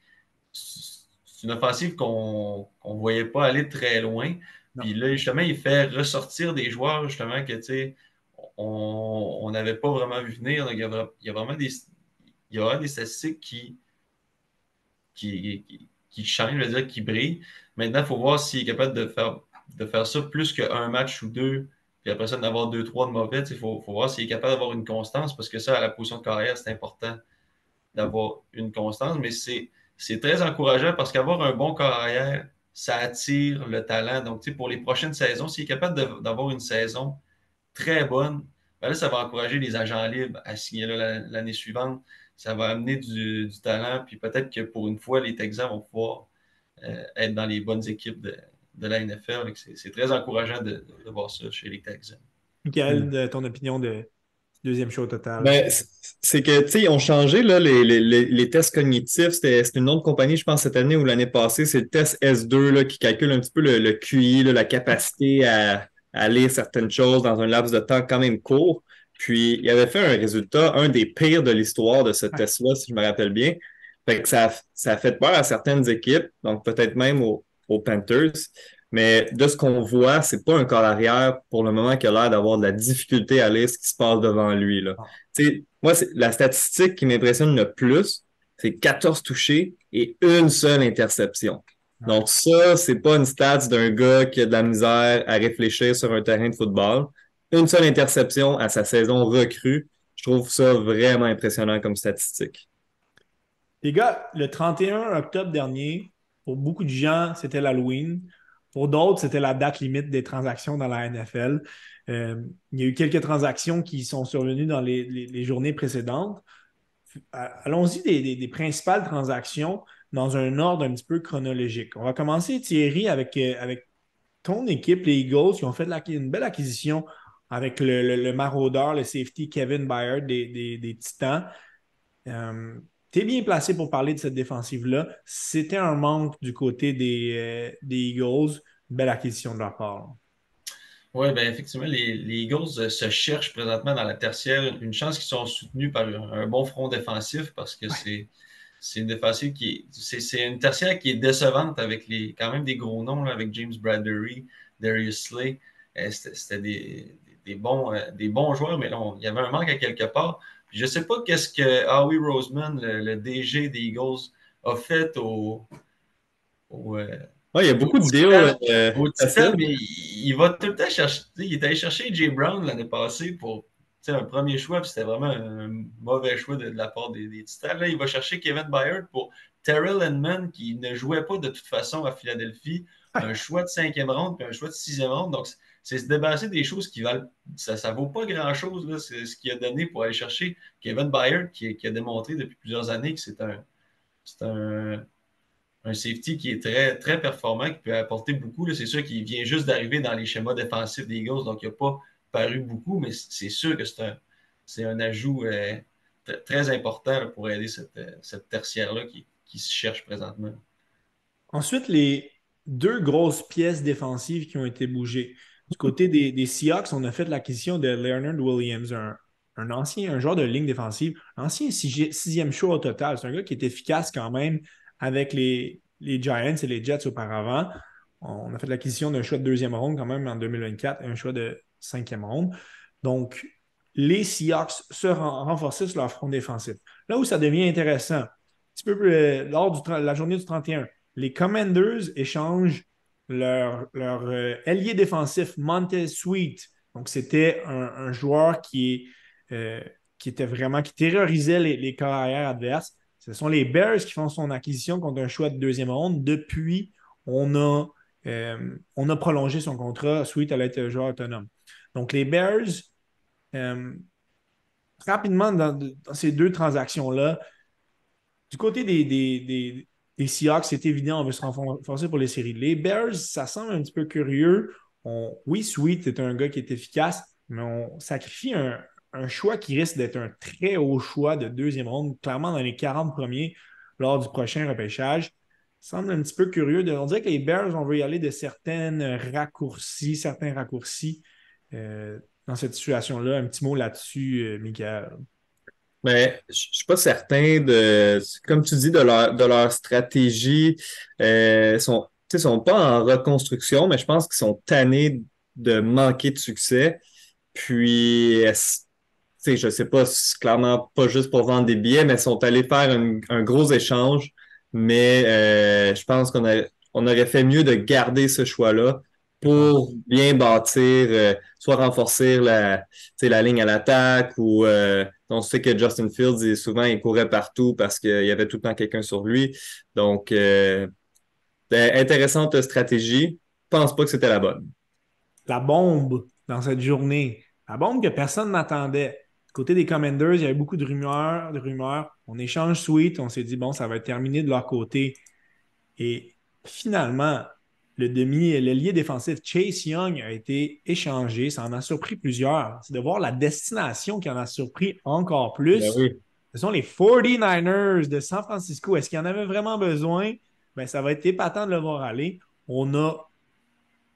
c'est une offensive qu'on ne voyait pas aller très loin. Puis là, justement, il fait ressortir des joueurs, justement, que, tu sais, on n'avait pas vraiment vu venir. il, y a, il y a vraiment des, il y aura des statistiques qui qui, qui, change, je veux dire, qui brille. Maintenant, il faut voir s'il est capable de faire, de faire ça plus qu'un match ou deux, puis après ça, d'avoir deux, trois de mauvais. Il faut, voir s'il est capable d'avoir une constance, parce que ça, à la position de carrière, c'est important d'avoir une constance, mais c'est très encourageant parce qu'avoir un bon carrière, ça attire le talent. Donc, pour les prochaines saisons, s'il est capable d'avoir une saison très bonne, ben là, ça va encourager les agents libres à signer l'année suivante ça va amener du, talent. Puis peut-être que pour une fois, les Texans vont pouvoir euh, être dans les bonnes équipes de, la NFL. C'est très encourageant de, voir ça chez les Texans. Michael, de ton opinion de deuxième show total? Ben, c'est que, tu sais, ils ont changé là, les, tests cognitifs. C'était une autre compagnie, je pense, cette année ou l'année passée. C'est le test S2 là, qui calcule un petit peu le, QI, la capacité à, à, lire certaines choses dans un laps de temps quand même court. Puis, il avait fait un résultat, un des pires de l'histoire de ce test-là, si je me rappelle bien. Fait que ça, ça a fait peur à certaines équipes, donc peut-être même aux, Panthers. Mais de ce qu'on voit, c'est pas un corps arrière pour le moment qui a l'air d'avoir de la difficulté à lire ce qui se passe devant lui. Là. Ah. Moi, la statistique qui m'impressionne le plus, c'est 14 touchés et une seule interception. Donc ça, c'est pas une stats d'un gars qui a de la misère à réfléchir sur un terrain de football une seule interception à sa saison recrue. Je trouve ça vraiment impressionnant comme statistique. Les gars, le 31 octobre dernier, pour beaucoup de gens, c'était l'Halloween. Pour d'autres, c'était la date limite des transactions dans la NFL. Euh, il y a eu quelques transactions qui sont survenues dans les, journées précédentes. Allons-y des, principales transactions dans un ordre un petit peu chronologique. On va commencer, Thierry, avec, euh, avec ton équipe, les Eagles, qui ont fait une belle acquisition avec le, maraudeur, le safety Kevin Byard des, Titans. Euh, tu es bien placé pour parler de cette défensive-là. C'était un manque du côté des, euh, Eagles. Belle acquisition de leur part. Oui, ben effectivement, les, les, Eagles se cherchent présentement dans la tertiaire. Une chance qu'ils sont soutenus par un, bon front défensif parce que c'est c'est une défensive qui c'est une tertiaire qui est décevante avec les quand même des gros noms avec James Bradbury, Darius Slay. Euh, c'était des, des, bons, euh, des bons joueurs, mais là, il y avait un manque à quelque part. je ne sais pas qu'est-ce que Howie Roseman, le, DG des Eagles, a fait au, au il y a beaucoup de. Euh, mais il, va tout le temps chercher. Il est allé chercher Jay Brown l'année passée pour un premier choix, puis c'était vraiment un mauvais choix de, la part des, des, Titans. Là, il va chercher Kevin Byard pour Terrell Inman, qui ne jouait pas de toute façon à Philadelphie. Un choix de cinquième ronde, puis un choix de sixième ronde. Donc, c'est se débarrasser des choses qui valent. Ça ne vaut pas grand-chose. C'est ce qu'il a donné pour aller chercher Kevin Byard, qui, qui, a démontré depuis plusieurs années que c'est un, un, un safety qui est très, très performant, qui peut apporter beaucoup. C'est sûr qu'il vient juste d'arriver dans les schémas défensifs des Eagles, donc il n'a pas paru beaucoup, mais c'est sûr que c'est un, un ajout euh, très important pour aider cette, euh, cette tertiaire-là qui, qui, se cherche présentement. Ensuite, les deux grosses pièces défensives qui ont été bougées. Du côté des, Seahawks, on a fait l'acquisition de Leonard Williams, un, un ancien, un joueur de ligne défensive, ancien sixième choix au total. C'est un gars qui est efficace quand même avec les, Giants et les Jets auparavant. On a fait l'acquisition d'un choix de deuxième ronde quand même en 2024 et un choix de cinquième ronde. Donc, les Seahawks se renforcent sur leur front défensif. Là où ça devient intéressant, un petit peu euh, lors de la journée du 31, les Commanders échangent leur, leur euh, ailier défensif Montez Sweet. Donc, c'était un, joueur qui, euh, qui était vraiment, qui terrorisait les, les carrières adverses. Ce sont les Bears qui font son acquisition contre un choix de deuxième ronde. Depuis, on a, on a prolongé son contrat suite à l'être joueur autonome. Donc, les Bears, euh, rapidement dans, ces deux transactions-là, du côté des, des, des, Seahawks, c'est évident, on veut se renforcer pour les séries. Les Bears, ça semble un petit peu curieux. oui, Sweet est un gars qui est efficace, mais on sacrifie un, choix qui risque d'être un très haut choix de deuxième ronde, clairement dans les 40 premiers lors du prochain repêchage. semble un petit peu curieux. De, on dirait que les Bears, on veut y aller de certaines raccourcis, certains raccourcis dans cette situation-là. Un petit mot là-dessus, euh, Michael. Mais ben, je ne suis pas certain de, comme tu dis, de leur, de leur stratégie. Euh, ils sont, sont pas en reconstruction, mais je pense qu'ils sont tannés de manquer de succès. Puis, je ne sais pas, clairement pas juste pour vendre des billets, mais ils sont allés faire un, gros échange. Mais euh, je pense qu'on on aurait fait mieux de garder ce choix-là pour bien bâtir, euh, soit renforcer la, ligne à l'attaque ou euh, on sait que Justin Fields, souvent, il courait partout parce qu'il y avait tout le temps quelqu'un sur lui. Donc, ben, intéressante stratégie. Je pense pas que c'était la bonne. La bombe dans cette journée, la bombe que personne n'attendait côté des Commanders, il y avait beaucoup de rumeurs, de rumeurs. On échange Sweet, on s'est dit, bon, ça va être terminé de leur côté. Et finalement, le demi, l'ailier défensif Chase Young a été échangé. Ça en a surpris plusieurs. C'est de voir la destination qui en a surpris encore plus. Ben Ce sont les 49ers de San Francisco. Est-ce qu'il y en avait vraiment besoin? Ben, ça va être épatant de le voir aller. On a.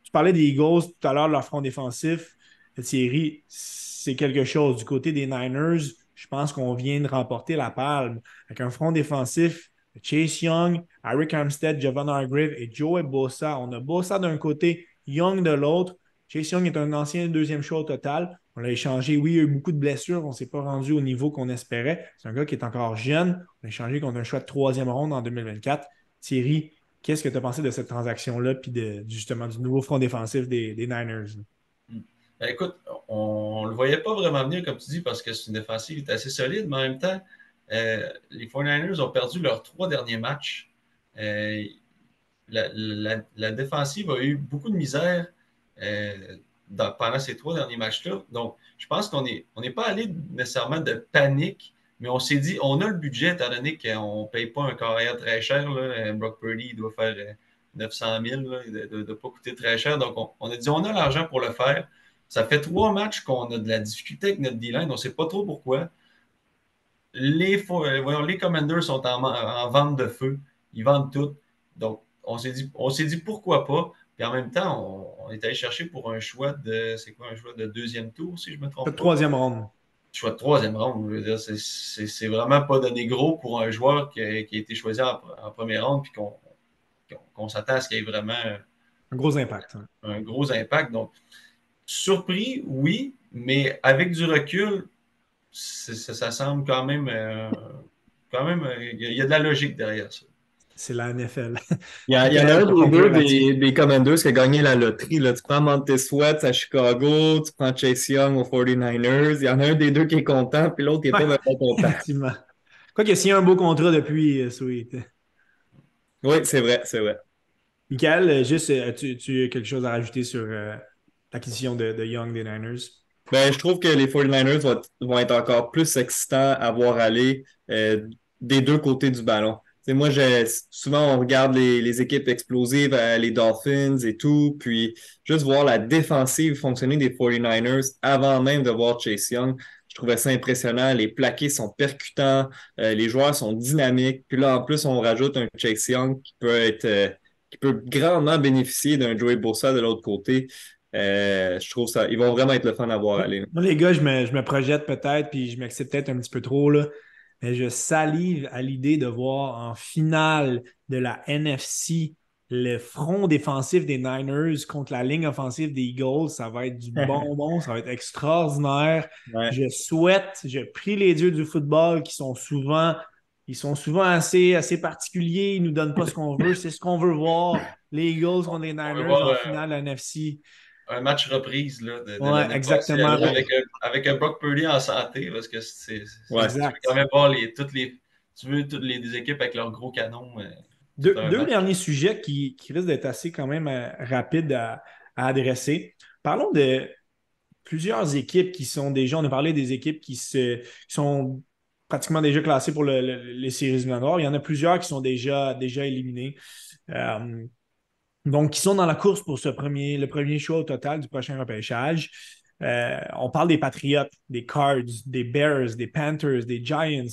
Tu parlais des Eagles tout à l'heure, leur front défensif. Thierry, c'est quelque chose. Du côté des Niners, je pense qu'on vient de remporter la palme avec un front défensif. Chase Young, Eric Armstead, Javon Hargrave et Joey Bossa. On a Bossa d'un côté, Young de l'autre. Chase Young est un ancien deuxième choix au total. On l'a échangé. Oui, il y a eu beaucoup de blessures. On ne s'est pas rendu au niveau qu'on espérait. C'est un gars qui est encore jeune. On l'a échangé contre un choix de troisième ronde en 2024. Thierry, qu'est-ce que tu as pensé de cette transaction-là puis justement du nouveau front défensif des, des Niners? Ben, écoute, on ne le voyait pas vraiment venir, comme tu dis, parce que c'est une défensive qui est assez solide, mais en même temps, euh, les 49ers ont perdu leurs trois derniers matchs. Euh, la, défensive a eu beaucoup de misère euh, pendant ces trois derniers matchs-là. Donc, je pense qu'on n'est pas allé nécessairement de panique, mais on s'est dit, on a le budget, étant donné qu'on ne paye pas un carrière très cher. Là. Brock Purdy doit faire 900 000, de ne pas coûter très cher. Donc, on, on a dit, on a l'argent pour le faire. Ça fait trois matchs qu'on a de la difficulté avec notre D-line. On ne sait pas trop pourquoi. Les, euh, voyons, les Commanders sont en, vente de feu. Ils vendent tout. Donc, on s'est dit, dit pourquoi pas. Puis en même temps, on, est allé chercher pour un choix de. C'est quoi un choix de deuxième tour, si je me trompe pas? troisième ronde. Choix de troisième ronde. Je veux dire, c'est vraiment pas donné gros pour un joueur qui a, été choisi en, première ronde, puis qu'on s'attend à ce qu'il y ait vraiment. Un gros impact. Hein. Un gros impact. Donc, surpris, oui, mais avec du recul, ça, semble quand même. Euh, quand même, il y, a de la logique derrière ça. C'est la NFL. Il y, a, y en a un des deux des, des, Commanders qui a gagné la loterie. Là. Tu prends Monte Sweat à Chicago, tu prends Chase Young aux 49ers. Il y en a un des deux qui est content, puis l'autre qui n'est pas vraiment content. Effectivement. Quoi qu'il y a un beau contrat depuis, euh, Sweet. Oui, c'est vrai, c'est vrai. Michael, euh, juste, as-tu quelque chose à rajouter sur l'acquisition de, de, Young des Niners? Ben, je trouve que les 49ers vont, être encore plus excitants à voir aller euh, des deux côtés du ballon. moi, souvent, on regarde les, équipes explosives, euh, les Dolphins et tout, puis juste voir la défensive fonctionner des 49ers avant même de voir Chase Young. Je trouvais ça impressionnant. Les plaqués sont percutants, euh, les joueurs sont dynamiques. Puis là, en plus, on rajoute un Chase Young qui peut être qui peut grandement bénéficier d'un Joey Bossa de l'autre côté. Euh, je trouve ça, ils vont vraiment être le fun à voir aller. Moi, les gars, je me, je me projette peut-être, puis je m'accepte peut-être un petit peu trop, là, mais je salive à l'idée de voir en finale de la NFC le front défensif des Niners contre la ligne offensive des Eagles. Ça va être du bonbon, ça va être extraordinaire. Je souhaite, je prie les dieux du football qui sont souvent ils sont souvent assez, assez particuliers. Ils ne nous donnent pas ce qu'on veut. C'est ce qu'on veut voir. Les Eagles contre les Niners en euh, finale NFC un match reprise là, de, ouais, exactement. Avec, avec, un Brock Purdy en santé, parce que c'est ouais, quand même voir les, toutes les, tu veux toutes les équipes avec leurs gros canons. Euh, deux, deux derniers sujets qui, qui risquent d'être assez quand même euh, rapides à, à, adresser. Parlons de plusieurs équipes qui sont déjà, on a parlé des équipes qui, se, qui sont pratiquement déjà classées pour le, les séries éliminatoires. Il y en a plusieurs qui sont déjà, déjà éliminées. Euh, donc, qui sont dans la course pour le premier choix au total du prochain repêchage. Euh, on parle des Patriots, des Cards, des Bears, des Panthers, des Giants,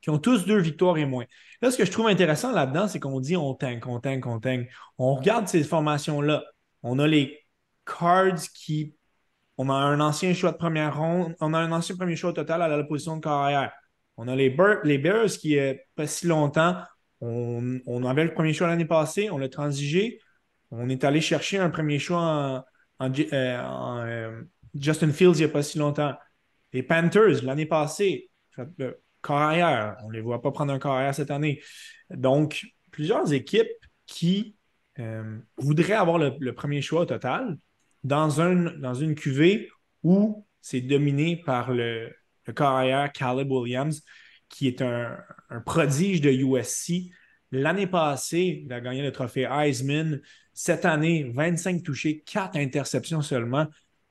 qui ont tous deux victoires et moins. Là, ce que je trouve intéressant là-dedans, c'est qu'on dit on tank, on tank, on tank. On regarde ces formations-là. On a les Cards qui. On a un ancien choix de première ronde. On a un ancien premier choix au total à la position de carrière. On a les, Bears qui, pas si longtemps, on, avait le premier choix l'année passée, on l'a transigé. On est allé chercher un premier choix en, euh, euh, Justin Fields il n'y a pas si longtemps. Les Panthers, l'année passée, carrière, on ne les voit pas prendre un carrière cette année. Donc, plusieurs équipes qui euh, voudraient avoir le, premier choix au total dans une cuvée où c'est dominé par le, le carrière Caleb Williams qui est un, prodige de USC. L'année passée, il a gagné le trophée Heisman. Cette année, 25 touchés, 4 interceptions seulement.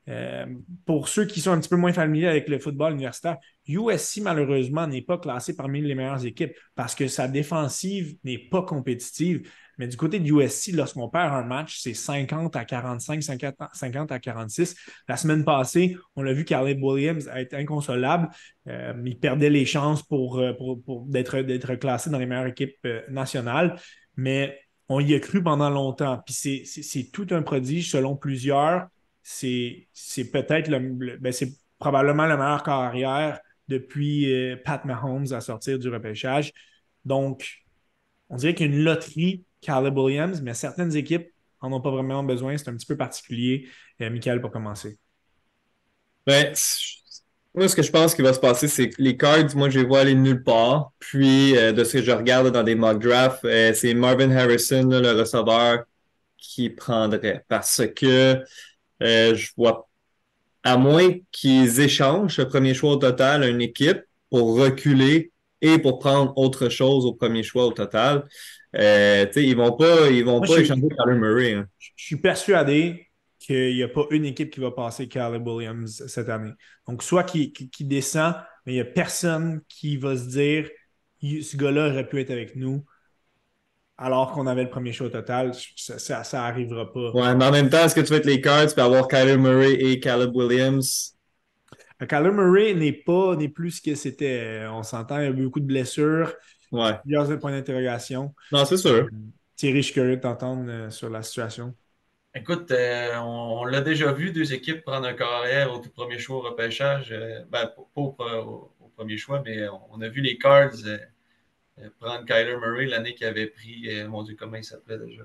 Euh, pour ceux qui sont un petit peu moins familiers avec le football universitaire, USC, malheureusement, n'est pas classé parmi les meilleures équipes parce que sa défensive n'est pas compétitive. Mais du côté de USC, lorsqu'on perd un match, c'est 50 à 45, 50 à 46. La semaine passée, on l'a vu, Caleb Williams a été inconsolable. Euh, il perdait les chances pour, euh, pour, d'être classé dans les meilleures équipes euh, nationales. Mais on y a cru pendant longtemps. Puis c'est tout un prodige selon plusieurs. C'est peut-être le, ben c'est probablement le meilleur carrière depuis Pat Mahomes à sortir du repêchage. Donc, on dirait qu'il y a une loterie Caleb Williams, mais certaines équipes n'en ont pas vraiment besoin. C'est un petit peu particulier. Et Michael, pour commencer. Ben, moi, ce que je pense qui va se passer, c'est que les cards, moi, je les vois aller nulle part. Puis, euh, de ce que je regarde dans des mock drafts, euh, c'est Marvin Harrison, le receveur, qui prendrait. Parce que euh, je vois, à moins qu'ils échangent le premier choix au total à une équipe pour reculer et pour prendre autre chose au premier choix au total, euh, ils vont pas, ils vont pas échanger Kyler Murray. Hein. Je suis persuadé qu'il n'y a pas une équipe qui va passer Caleb Williams cette année. Donc, soit qui, qui, descend, mais il n'y a personne qui va se dire ce gars-là aurait pu être avec nous alors qu'on avait le premier choix total. Ça, ça, arrivera pas. Ouais, mais en même temps, est-ce que tu veux être les Cards et avoir Kyler Murray et Caleb Williams? Euh, Kyler Murray n'est pas n'est plus ce que c'était. On s'entend, il y a beaucoup de blessures. Ouais. Plusieurs points d'interrogation. Non, c'est sûr. Thierry, je suis curieux de t'entendre euh, sur la situation. Écoute, euh, on, l'a déjà vu, deux équipes prendre un carrière au tout premier choix au repêchage. Euh, ben, pas au, premier choix, mais on, a vu les Cards prendre Kyler Murray l'année qu'il avait pris, mon Dieu, comment il s'appelait déjà?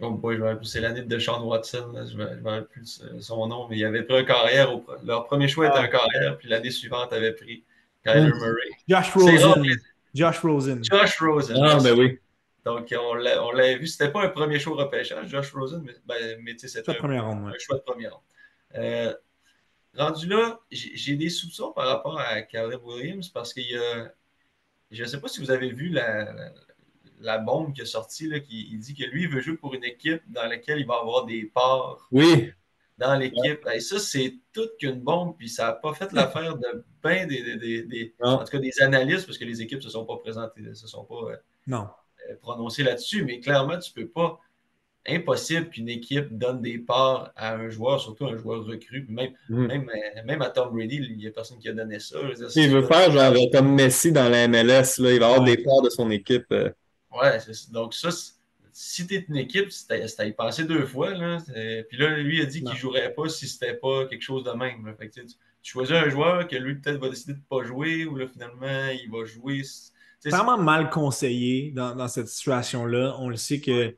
Oh boy, c'est l'année de Sean Watson, je ne me rappelle plus son nom, mais il avait pris un carrière. leur premier choix était un ah. carrière, puis l'année suivante avait pris Kyler Murray. Josh Rosen. Josh Rosen. Josh Rosen. Ah, ben oui. Donc, on l'avait vu. C'était pas un premier choix repêchage, Josh Rosen, mais, ben, mais c'était un, un, choix de première ronde. Euh, rendu là, j'ai des soupçons par rapport à Caleb Williams parce qu'il y a. Je ne sais pas si vous avez vu la, la bombe qui est sortie, là, qui il dit que lui, il veut jouer pour une équipe dans laquelle il va avoir des parts. Oui. Dans l'équipe. Et ça, c'est toute qu'une bombe, puis ça n'a pas fait l'affaire de bien des, des, des, en tout cas des analystes, parce que les équipes ne se sont pas présentées, ne se sont pas euh, non. Euh, prononcées là-dessus. Mais clairement, tu ne peux pas. Impossible qu'une équipe donne des parts à un joueur, surtout un joueur recru. Même, mm. même, euh, même, à Tom Brady, il n'y a personne qui a donné ça. il veut faire genre comme Messi dans la MLS, là, il va avoir des parts de son équipe. Ouais, donc ça, si tu es une équipe, c'était à y passer deux fois. Là, puis là, lui a dit qu'il ne jouerait pas si c'était pas quelque chose de même. Fait tu, choisis un joueur que lui, peut-être, va décider de ne pas jouer ou là, finalement, il va jouer. C'est vraiment mal conseillé dans, cette situation-là. On le sait que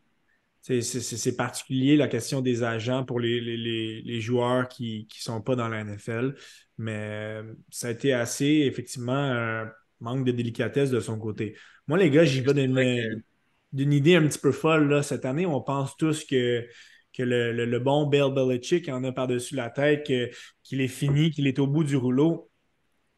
c'est particulier la question des agents pour les, joueurs qui ne sont pas dans la NFL. Mais ça a été assez, effectivement, un manque de délicatesse de son côté. Moi, les gars, j'y vais d'une idée un petit peu folle. Là. Cette année, on pense tous que, que le, bon Bill Belichick en a par-dessus la tête, qu'il est fini, qu'il est au bout du rouleau.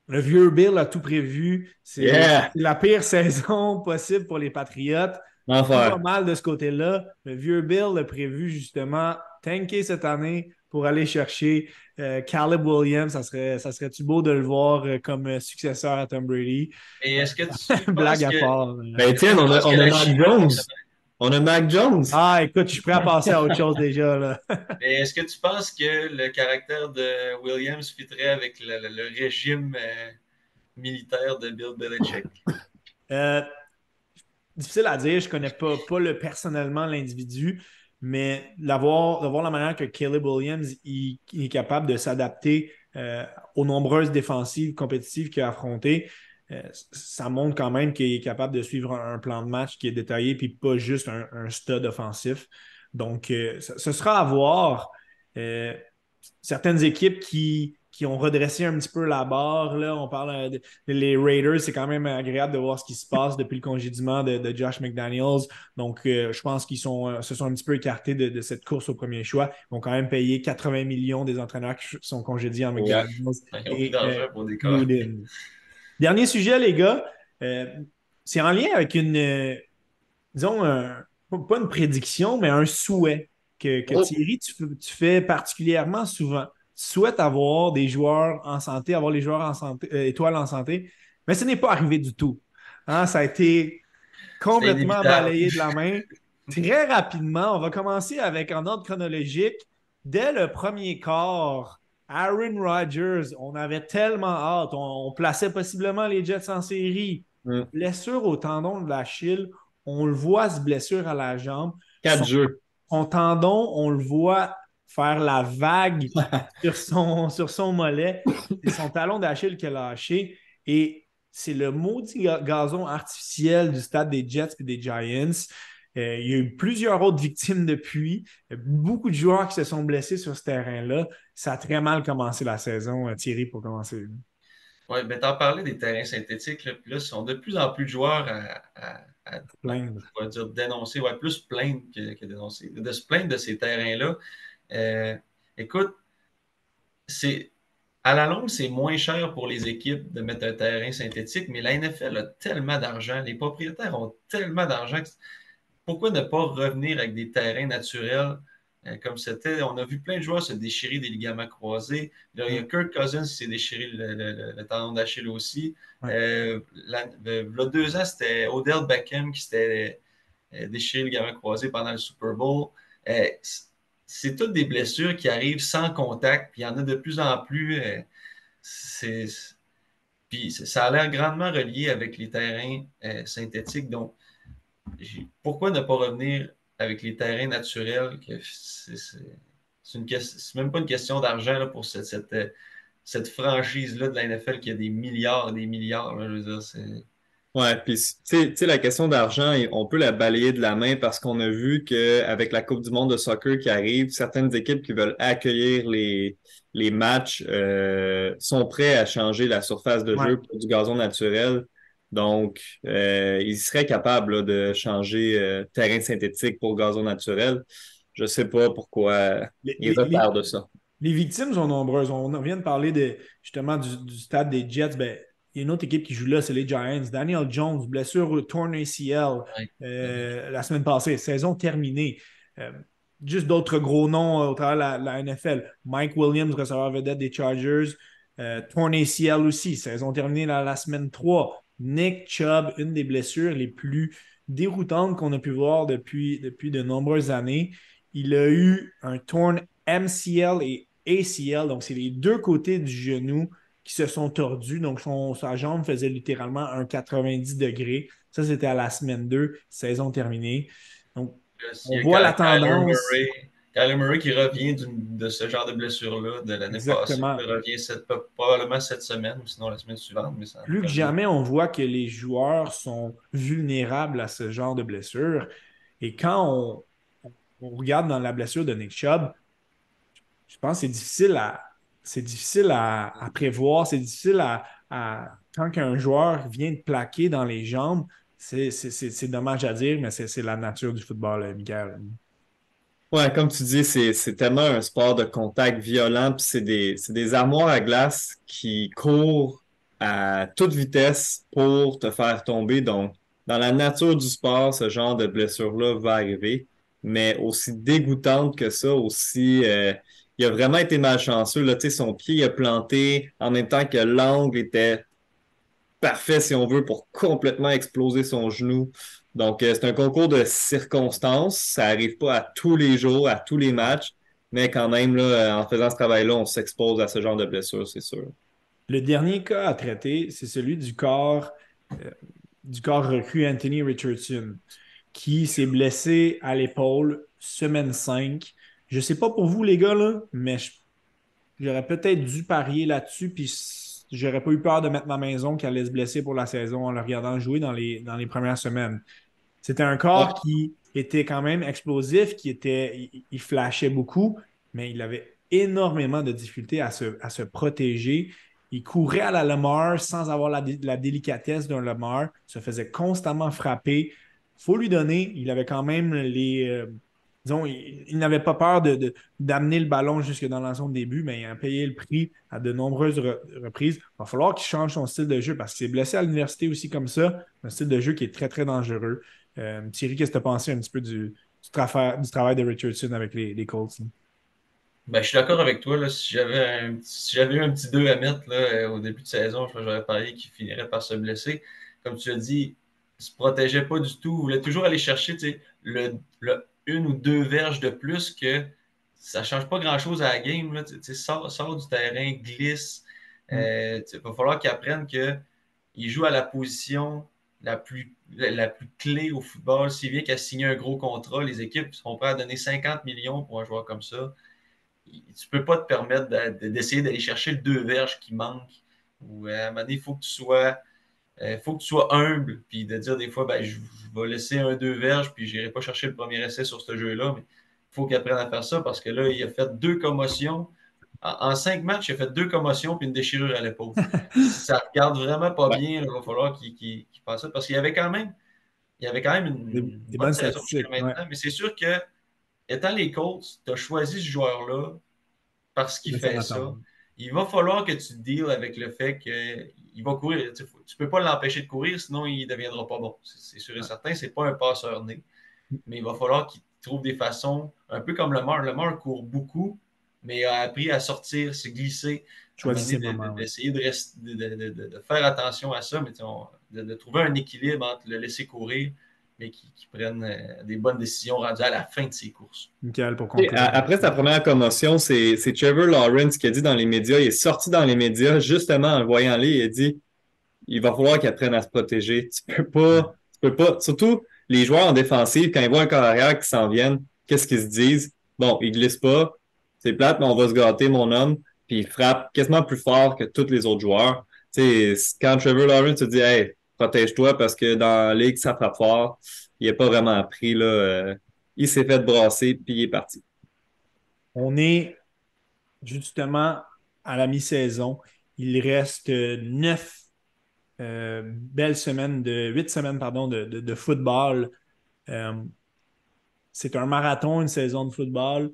Le vieux Bill a tout prévu. C'est la pire saison possible pour les Patriotes. Pas mal de ce côté-là. Le vieux Bill a prévu justement tanker cette année pour aller chercher euh, Caleb Williams. Ça serait, ça serait-tu beau de le voir euh, comme euh, successeur à Tom Brady? Et est-ce que tu Blague à part. Ben tiens, on a, on a Mac Jones. On a Mac Jones. Ah, écoute, je suis prêt à passer à autre chose déjà. Là. Mais est-ce que tu penses que le caractère de Williams fitterait avec le, régime militaire de Bill Belichick? difficile à dire. Je ne connais pas, pas le, personnellement l'individu mais d'avoir, la manière que Caleb Williams est capable de s'adapter euh, aux nombreuses défensives compétitives qu'il a affrontées, euh, ça montre quand même qu'il est capable de suivre un, plan de match qui est détaillé, puis pas juste un, stud offensif. Donc, euh, ce sera à voir. certaines équipes qui, qui ont redressé un petit peu la barre. Là. On parle des Raiders, c'est quand même agréable de voir ce qui se passe depuis le congédiement de, Josh McDaniels. Donc, euh, je pense qu'ils sont, euh, se sont un petit peu écartés de, cette course au premier choix. Ils vont quand même payer 80 millions des entraîneurs qui sont congédiés en McDaniels. Et, euh, pour des Dernier sujet, les gars. c'est en lien avec une, disons, pas une prédiction, mais un souhait que, oh. Thierry, tu fais particulièrement souvent souhaite avoir des joueurs en santé, avoir les joueurs en santé, euh, étoiles en santé, mais ce n'est pas arrivé du tout. Hein, ça a été complètement balayé de la main. Très rapidement, on va commencer avec un ordre chronologique. Dès le premier quart, Aaron Rodgers, on avait tellement hâte. On, plaçait possiblement les Jets en série. Mm. Blessure au tendon de l'Achille. On le voit, ce blessure à la jambe. Quatre jeux. Son tendon, on le voit faire la vague sur, son, sur son mollet. C'est son talon d'Achille qui a lâché. Et c'est le maudit gazon artificiel du stade des Jets et des Giants. Euh, il y a eu plusieurs autres victimes depuis. Beaucoup de joueurs qui se sont blessés sur ce terrain-là. Ça a très mal commencé la saison, euh, Thierry, pour commencer. Oui, mais tu as parlé des terrains synthétiques. Là, puis là, sont de plus en plus de joueurs à, plaindre. dire dénoncer, ouais, plus plaindre que, que dénoncer. De se plaindre de ces terrains-là. Euh, écoute, c'est à la longue, c'est moins cher pour les équipes de mettre un terrain synthétique, mais la NFL a tellement d'argent, les propriétaires ont tellement d'argent. Pourquoi ne pas revenir avec des terrains naturels euh, comme c'était? On a vu plein de joueurs se déchirer des ligaments croisés. il y a Kirk Cousins qui s'est déchiré le, le, tendon d'Achille aussi. Euh, deux ans, c'était Odell Beckham qui s'était déchiré le ligament croisé pendant le Super Bowl c'est toutes des blessures qui arrivent sans contact, puis il y en a de plus en plus. Euh, puis ça a l'air grandement relié avec les terrains euh, synthétiques. Donc, pourquoi ne pas revenir avec les terrains naturels c'est même pas une question d'argent pour cette, cette, cette franchise-là de la NFL qui a des milliards et des milliards. Ouais, puis tu sais, la question d'argent, on peut la balayer de la main parce qu'on a vu qu'avec la Coupe du monde de soccer qui arrive, certaines équipes qui veulent accueillir les, les matchs euh, sont prêts à changer la surface de jeu pour du gazon naturel. Donc, euh, ils seraient capables de changer euh, terrain synthétique pour gazon naturel. Je sais pas pourquoi ils retardent de ça. Les victimes sont nombreuses. On vient de parler de, justement du, du stade des Jets. Ben, il y a une autre équipe qui joue là, c'est les Giants. Daniel Jones, blessure torn ACL euh, la semaine passée, saison terminée. Euh, juste d'autres gros noms au travers de la, NFL. Mike Williams, receveur vedette des Chargers. Euh, torn ACL aussi, saison terminée la, semaine 3. Nick Chubb, une des blessures les plus déroutantes qu'on a pu voir depuis, depuis de nombreuses années. Il a eu un torn MCL et ACL, donc c'est les deux côtés du genou qui se sont tordus. Donc, son, sa jambe faisait littéralement un 90 degrés. Ça, c'était à la semaine 2, saison terminée. Donc, on voit la tendance. Kyler Murray qui revient de ce genre de blessure-là de l'année passée. Il revient probablement cette semaine ou sinon la semaine suivante. Mais Plus que jamais, on voit que les joueurs sont vulnérables à ce genre de blessure. Et quand on, on regarde dans la blessure de Nick Chubb, je pense que c'est difficile à, c'est difficile à, prévoir, c'est difficile à, Quand un joueur vient de plaquer dans les jambes, c'est dommage à dire, mais c'est la nature du football, Miguel. Ouais, comme tu dis, c'est tellement un sport de contact violent, puis c'est des, des armoires à glace qui courent à toute vitesse pour te faire tomber. Donc, dans la nature du sport, ce genre de blessure-là va arriver, mais aussi dégoûtante que ça, aussi. Euh, il a vraiment été malchanceux. Là, son pied a planté en même temps que l'angle était parfait, si on veut, pour complètement exploser son genou. Donc, euh, c'est un concours de circonstances. Ça n'arrive pas à tous les jours, à tous les matchs. Mais quand même, là, en faisant ce travail-là, on s'expose à ce genre de blessures, c'est sûr. Le dernier cas à traiter, c'est celui du corps, euh, du corps recru Anthony Richardson, qui s'est blessé à l'épaule semaine 5. Je sais pas pour vous, les gars, là, mais j'aurais peut-être dû parier là-dessus, puis j'aurais pas eu peur de mettre ma maison qui allait se blesser pour la saison en le regardant jouer dans les, dans les premières semaines. C'était un corps qui était quand même explosif, qui était, il, flashait beaucoup, mais il avait énormément de difficultés à se, à se protéger. Il courait à la Lamar sans avoir la, la délicatesse d'un Lamar, se faisait constamment frapper. faut lui donner, il avait quand même les, euh, disons, il, n'avait pas peur de, d'amener le ballon jusque dans la zone début, mais il a payé le prix à de nombreuses reprises. Il va falloir qu'il change son style de jeu parce qu'il s'est blessé à l'université aussi comme ça. Un style de jeu qui est très, très dangereux. Euh, Thierry, qu'est-ce que tu as pensé un petit peu du, du, travail de Richardson avec les, les Colts? Ben, je suis d'accord avec toi. Là, si j'avais si eu un petit 2 à mettre là, au début de saison, j'aurais parié qu'il finirait par se blesser. Comme tu as dit, il ne se protégeait pas du tout. Il voulait toujours aller chercher le, le une ou deux verges de plus que ça ne change pas grand-chose à la game. Là. Sors, sort du terrain, glisse. Mm. Euh, il va falloir qu'il apprenne qu'il joue à la position la plus, la, plus clé au football. S'il vient qu'à signer un gros contrat, les équipes sont prêtes à donner 50 millions pour un joueur comme ça. Tu ne peux pas te permettre d'essayer d'aller chercher le deux verges qui manque. Ou à un moment donné, il faut que tu sois il euh, faut que tu sois humble, puis de dire des fois, ben, je, vais laisser un deux verges, puis je n'irai pas chercher le premier essai sur ce jeu-là. Mais il faut qu'il apprenne à faire ça parce que là, il a fait deux commotions. En, cinq matchs, il a fait deux commotions puis une déchirure à l'épaule. ça regarde vraiment pas bien. Il va falloir qu'il fasse ça parce qu'il y avait quand même, il y avait quand même une, bonne maintenant. Mais c'est sûr que, étant les Colts, tu as choisi ce joueur-là parce qu'il fait ça. Il va falloir que tu deals avec le fait que il va courir. Tu ne peux pas l'empêcher de courir, sinon il ne deviendra pas bon. C'est sûr et certain, ce n'est pas un passeur né. Mais il va falloir qu'il trouve des façons, un peu comme le Lemar. Le court beaucoup, mais il a appris à sortir, se glisser, d'essayer de, faire attention à ça, mais de, trouver un équilibre entre le laisser courir mais qui, prennent euh, des bonnes décisions rendues à la fin de ses courses. pour Après sa première commotion, c'est Trevor Lawrence qui a dit dans les médias, il est sorti dans les médias justement en voyant les, il a dit il va falloir qu'il apprenne à se protéger. Tu peux pas, peux pas. Surtout les joueurs en défensive, quand ils voient un corps arrière qui s'en viennent, qu'est-ce qu'ils se disent? Bon, il glisse pas, c'est plate, mais on va se gâter, mon homme. Puis il frappe quasiment plus fort que tous les autres joueurs. sais, quand Trevor Lawrence se dit Hey, protège-toi parce que dans la ligue, ça frappe fort, il n'est pas vraiment appris. Là, euh, il s'est fait brasser, puis il est parti. On est justement à la mi-saison. Il reste neuf euh, belles semaines, de huit semaines pardon, de, football. Euh, c'est un marathon, une saison de football.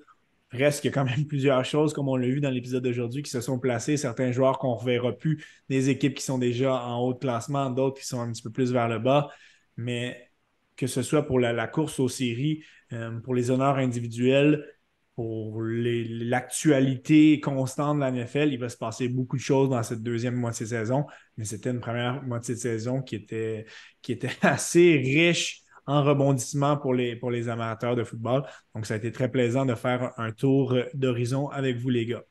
Reste qu'il y a quand même plusieurs choses, comme on l'a vu dans l'épisode d'aujourd'hui, qui se sont placés. Certains joueurs qu'on ne reverra plus, des équipes qui sont déjà en haut de classement, d'autres qui sont un petit peu plus vers le bas. Mais que ce soit pour la, course aux séries, euh, pour les honneurs individuels, pour l'actualité constante de la NFL, il va se passer beaucoup de choses dans cette deuxième moitié de saison, mais c'était une première moitié de saison qui était, qui était assez riche en rebondissement pour les, pour les amateurs de football. Donc, ça a été très plaisant de faire un tour d'horizon avec vous, les gars.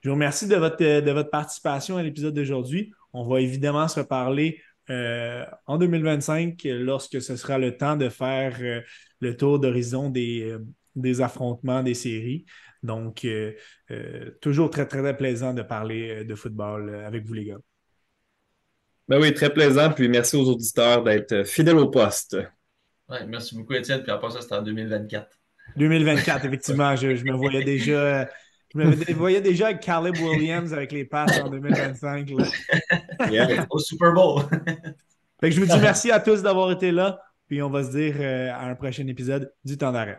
Je vous remercie de votre, de votre participation à l'épisode d'aujourd'hui. On va évidemment se reparler euh, en 2025 lorsque ce sera le temps de faire euh, le tour d'horizon des, euh, des affrontements des séries. Donc, toujours très, très, plaisant de parler de football avec vous, les gars. Ben oui, très plaisant. Puis merci aux auditeurs d'être fidèles au poste. Ouais, merci beaucoup, Étienne. Puis après ça, c'était en 2024. 2024, effectivement. Je, me voyais déjà. Je me voyais déjà avec Caleb Williams avec les passes en 2025. Au Super Bowl. je vous dis merci à tous d'avoir été là. Puis on va se dire euh, à un prochain épisode du temps d'arrêt.